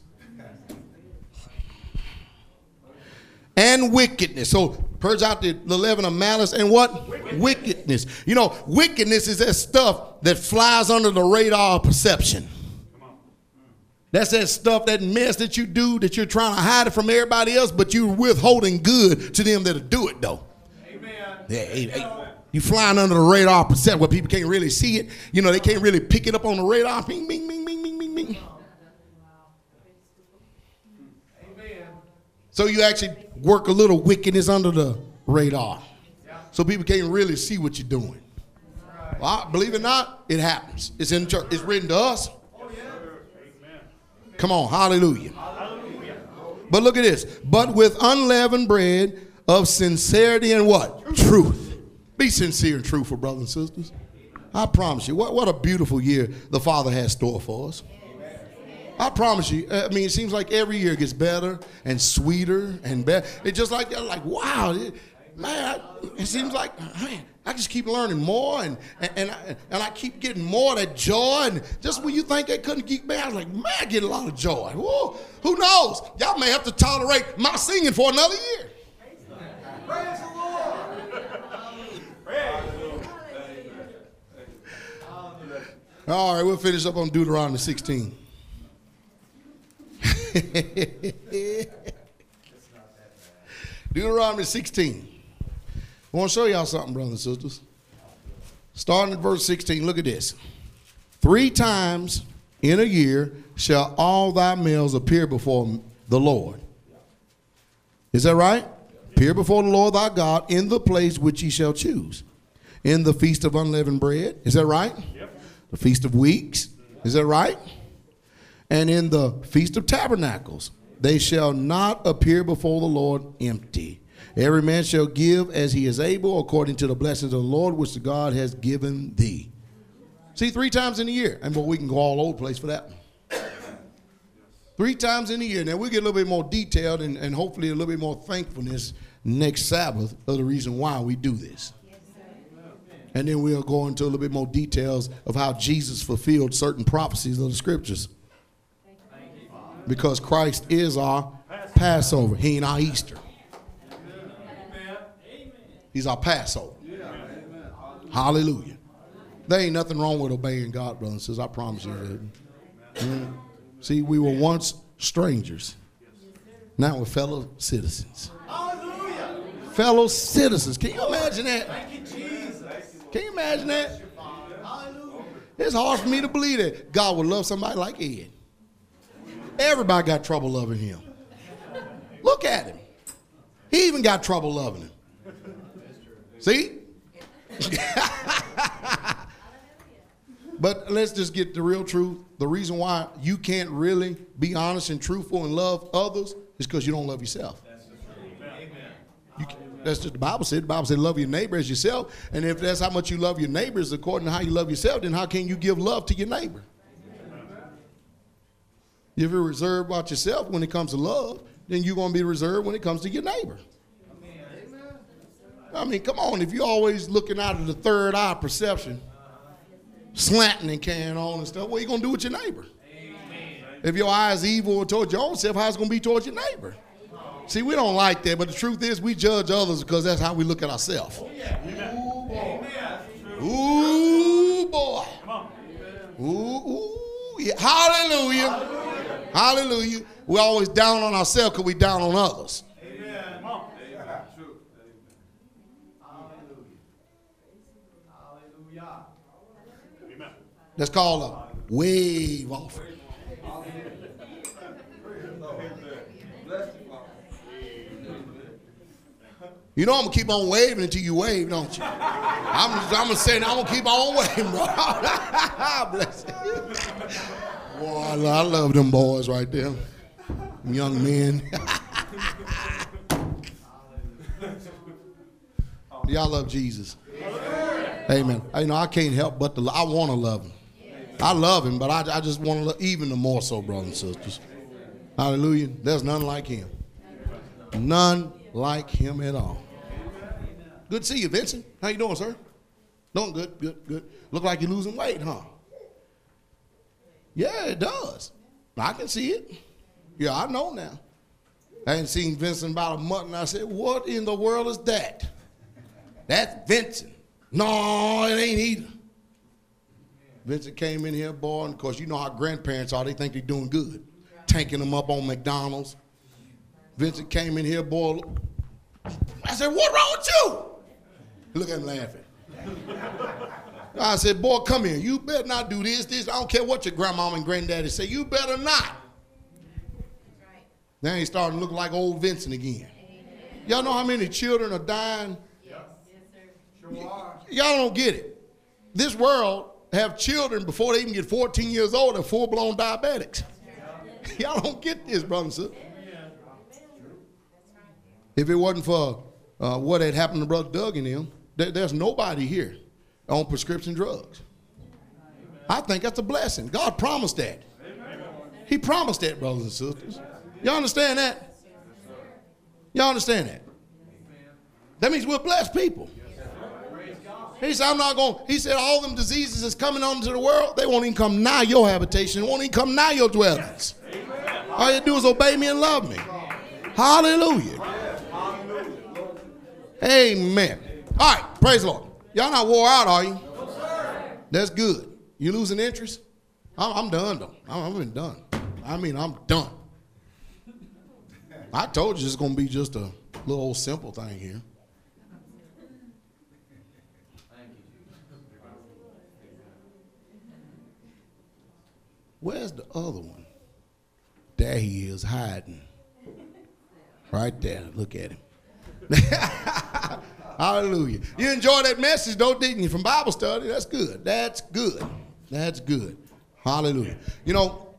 And wickedness. So purge out the, the leaven of malice and what? Wickedness. wickedness. You know, wickedness is that stuff that flies under the radar of perception. That's that stuff, that mess that you do that you're trying to hide it from everybody else, but you're withholding good to them that'll do it though. Amen. Yeah, hey, hey. You flying under the radar percent where people can't really see it. You know, they can't really pick it up on the radar. Bing, bing, bing, bing, bing, bing, bing. So you actually work a little wickedness under the radar. So people can't really see what you're doing. Well, believe it or not, it happens. It's in church. It's written to us. Come on, hallelujah. But look at this. But with unleavened bread of sincerity and what? Truth. Be sincere and truthful, brothers and sisters. I promise you, what, what a beautiful year the Father has store for us. I promise you. Uh, I mean, it seems like every year it gets better and sweeter and better. It's just like like wow, it, man. It seems like man, I just keep learning more and and and I, and I keep getting more of that joy. And just when you think they couldn't keep me, I was like, man, I get a lot of joy. Whoa, who knows? Y'all may have to tolerate my singing for another year. Praise the Lord. All right, we'll finish up on Deuteronomy 16. *laughs* Deuteronomy 16. I want to show y'all something, brothers and sisters. Starting at verse 16, look at this. Three times in a year shall all thy males appear before the Lord. Is that right? Appear before the Lord thy God in the place which he shall choose. In the feast of unleavened bread. Is that right? Yep. The feast of weeks. Is that right? And in the feast of tabernacles. They shall not appear before the Lord empty. Every man shall give as he is able, according to the blessings of the Lord, which the God has given thee. See, three times in a year. And but we can go all over the place for that. Three times in a year. Now we'll get a little bit more detailed and, and hopefully a little bit more thankfulness next Sabbath of the reason why we do this. And then we'll go into a little bit more details of how Jesus fulfilled certain prophecies of the scriptures. Because Christ is our Passover. He ain't our Easter. He's our Passover. Hallelujah. There ain't nothing wrong with obeying God, brothers and sisters. I promise you. Mm. See, we were once strangers. Now we're fellow citizens. Hallelujah. Fellow citizens. Can you imagine that? Thank you, Jesus. Can you imagine that? It's hard for me to believe that God would love somebody like Ed. Everybody got trouble loving him. Look at him. He even got trouble loving him. See? *laughs* but let's just get the real truth. The reason why you can't really be honest and truthful and love others is because you don't love yourself. You, that's just the Bible said. The Bible said, love your neighbor as yourself. And if that's how much you love your neighbors according to how you love yourself, then how can you give love to your neighbor? If you're reserved about yourself when it comes to love, then you're going to be reserved when it comes to your neighbor. I mean, come on. If you're always looking out of the third eye perception, slanting and carrying on and stuff, what are you going to do with your neighbor? If your eye is evil towards your own self, how's it going to be towards your neighbor? See, we don't like that, but the truth is we judge others because that's how we look at ourselves. Ooh, boy. Ooh, boy. ooh, yeah. Hallelujah. Hallelujah. We're always down on ourselves because we down on others. Amen. On. Amen. True. Hallelujah. Hallelujah. That's called a wave offering. You know I'm gonna keep on waving until you wave, don't you? I'm I'm gonna say I'm gonna keep on waving, bro. *laughs* Bless you. Boy, I love, them boys right there, young men. *laughs* Y'all love Jesus. Amen. You know I can't help but to. I want to love him. I love him, but I, I just want to love even the more so, brothers and sisters. Hallelujah. There's none like him. None like him at all. Good to see you, Vincent. How you doing, sir? Doing good, good, good. Look like you're losing weight, huh? Yeah, it does. I can see it. Yeah, I know now. I ain't seen Vincent about a month, and I said, "What in the world is that?" That's Vincent. No, it ain't either. Vincent came in here, boy, and of course, you know how grandparents are. They think they're doing good, tanking them up on McDonald's. Vincent came in here, boy. I said, What wrong with you? Look at him laughing. I said, Boy, come here. You better not do this, this. I don't care what your grandmama and granddaddy say. You better not. Now he's starting to look like old Vincent again. Y'all know how many children are dying? Yes. Sure are. Y'all don't get it. This world have children before they even get 14 years old and full-blown diabetics. *laughs* Y'all don't get this, brother and sisters. If it wasn't for uh, what had happened to Brother Doug and him, there, there's nobody here on prescription drugs. I think that's a blessing. God promised that. He promised that, brothers and sisters. Y'all understand that? Y'all understand that? That means we're blessed people. He said, I'm not going, he said, all them diseases is coming onto the world, they won't even come nigh your habitation, won't even come nigh your dwellings. All you do is obey me and love me. Hallelujah. Amen. All right, praise the Lord. Y'all not wore out, are you? That's good. You losing interest? I'm, I'm done though. I'm, I'm done. I mean, I'm done. I told you it's gonna be just a little old simple thing here. Where's the other one? There he is hiding. Right there. Look at him. *laughs* Hallelujah. You enjoyed that message, though, didn't you, from Bible study? That's good. That's good. That's good. Hallelujah. You know,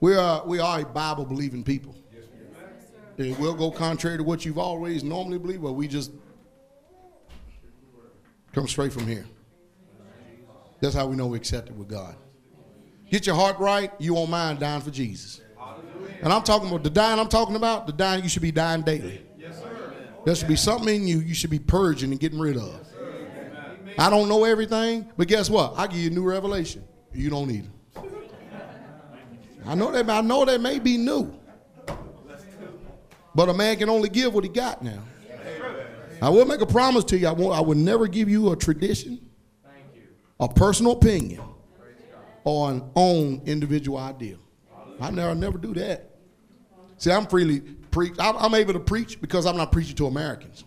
we are we are a Bible believing people. It will go contrary to what you've always normally believed, but we just come straight from here. That's how we know we're accepted with God. Get your heart right, you won't mind dying for Jesus. And I'm talking about the dying I'm talking about, the dying you should be dying daily. There should be something in you you should be purging and getting rid of. I don't know everything, but guess what? I give you a new revelation. You don't need it. I know that I know that may be new. But a man can only give what he got now. I will make a promise to you. I, won't, I will never give you a tradition, a personal opinion, or an own individual idea. I never, never do that. See, I'm freely preach. I'm, able to preach because I'm not preaching to Americans.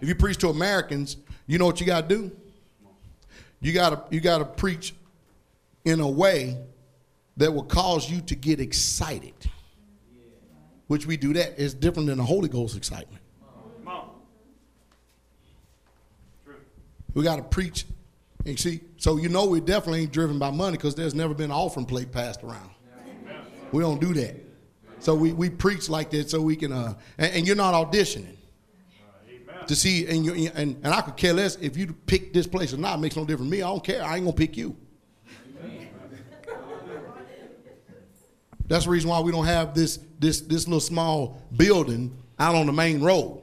If you preach to Americans, you know what you got to do. You got to you got to preach in a way that will cause you to get excited. Which we do that is different than the Holy Ghost excitement. We got to preach. And see, so you know we definitely ain't driven by money because there's never been an offering plate passed around. We don't do that. So we, we preach like that so we can, uh, and, and you're not auditioning to see, and, you, and, and I could care less if you pick this place or not. It makes no difference to me. I don't care. I ain't going to pick you. That's the reason why we don't have this, this, this little small building out on the main road.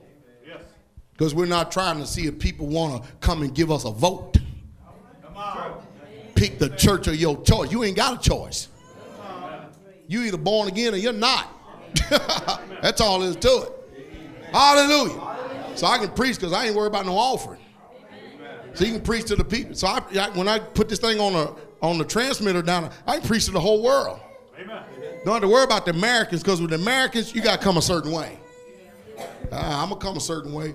Because we're not trying to see if people want to come and give us a vote. pick the church of your choice. You ain't got a choice. You either born again or you're not. *laughs* That's all there is to it. Hallelujah. So I can preach because I ain't worried about no offering. So you can preach to the people. So I, I- when I put this thing on the on the transmitter down, I can preach to the whole world. Don't have to worry about the Americans because with the Americans, you got to come a certain way. Ah, I'm going to come a certain way.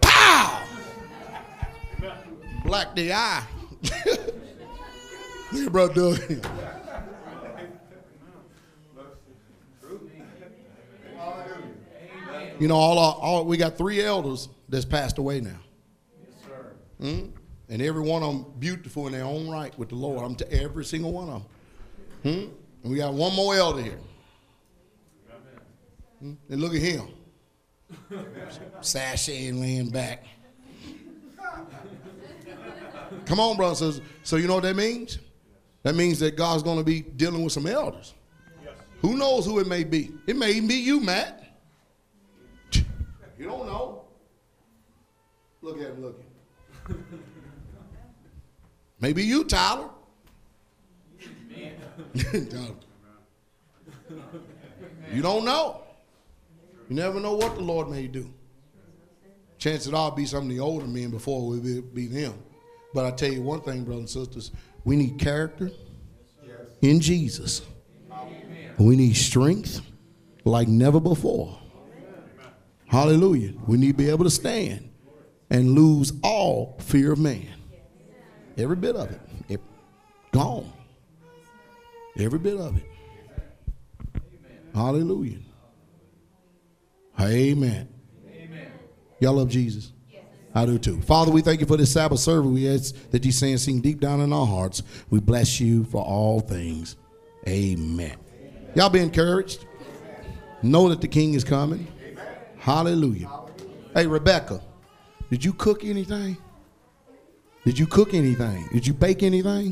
Pow! Black the eye. *laughs* yeah, bro, Doug. You know, all, our, all we got three elders that's passed away now. Yes, sir. Mm? And every one of them beautiful in their own right with the Lord. I'm to every single one of them. Hmm? And we got one more elder here. Hmm? And look at him. *laughs* Sashaying, laying back. Come on, brothers. and. So you know what that means? That means that God's going to be dealing with some elders. Who knows who it may be? It may even be you, Matt. You don't know. Look at him looking. Maybe you, Tyler. *laughs* You don't know. You never know what the Lord may do. Chances are be some of the older men before we be, be them. But I tell you one thing, brothers and sisters, we need character in Jesus. We need strength like never before. Hallelujah. We need to be able to stand and lose all fear of man. Every bit of it. it gone. Every bit of it. Hallelujah. Amen. Y'all love Jesus? I do too. Father, we thank you for this Sabbath service. We ask that you say and sing deep down in our hearts. We bless you for all things. Amen. Y'all be encouraged. Know that the King is coming. Hallelujah. Hey, Rebecca, did you cook anything? Did you cook anything? Did you bake anything?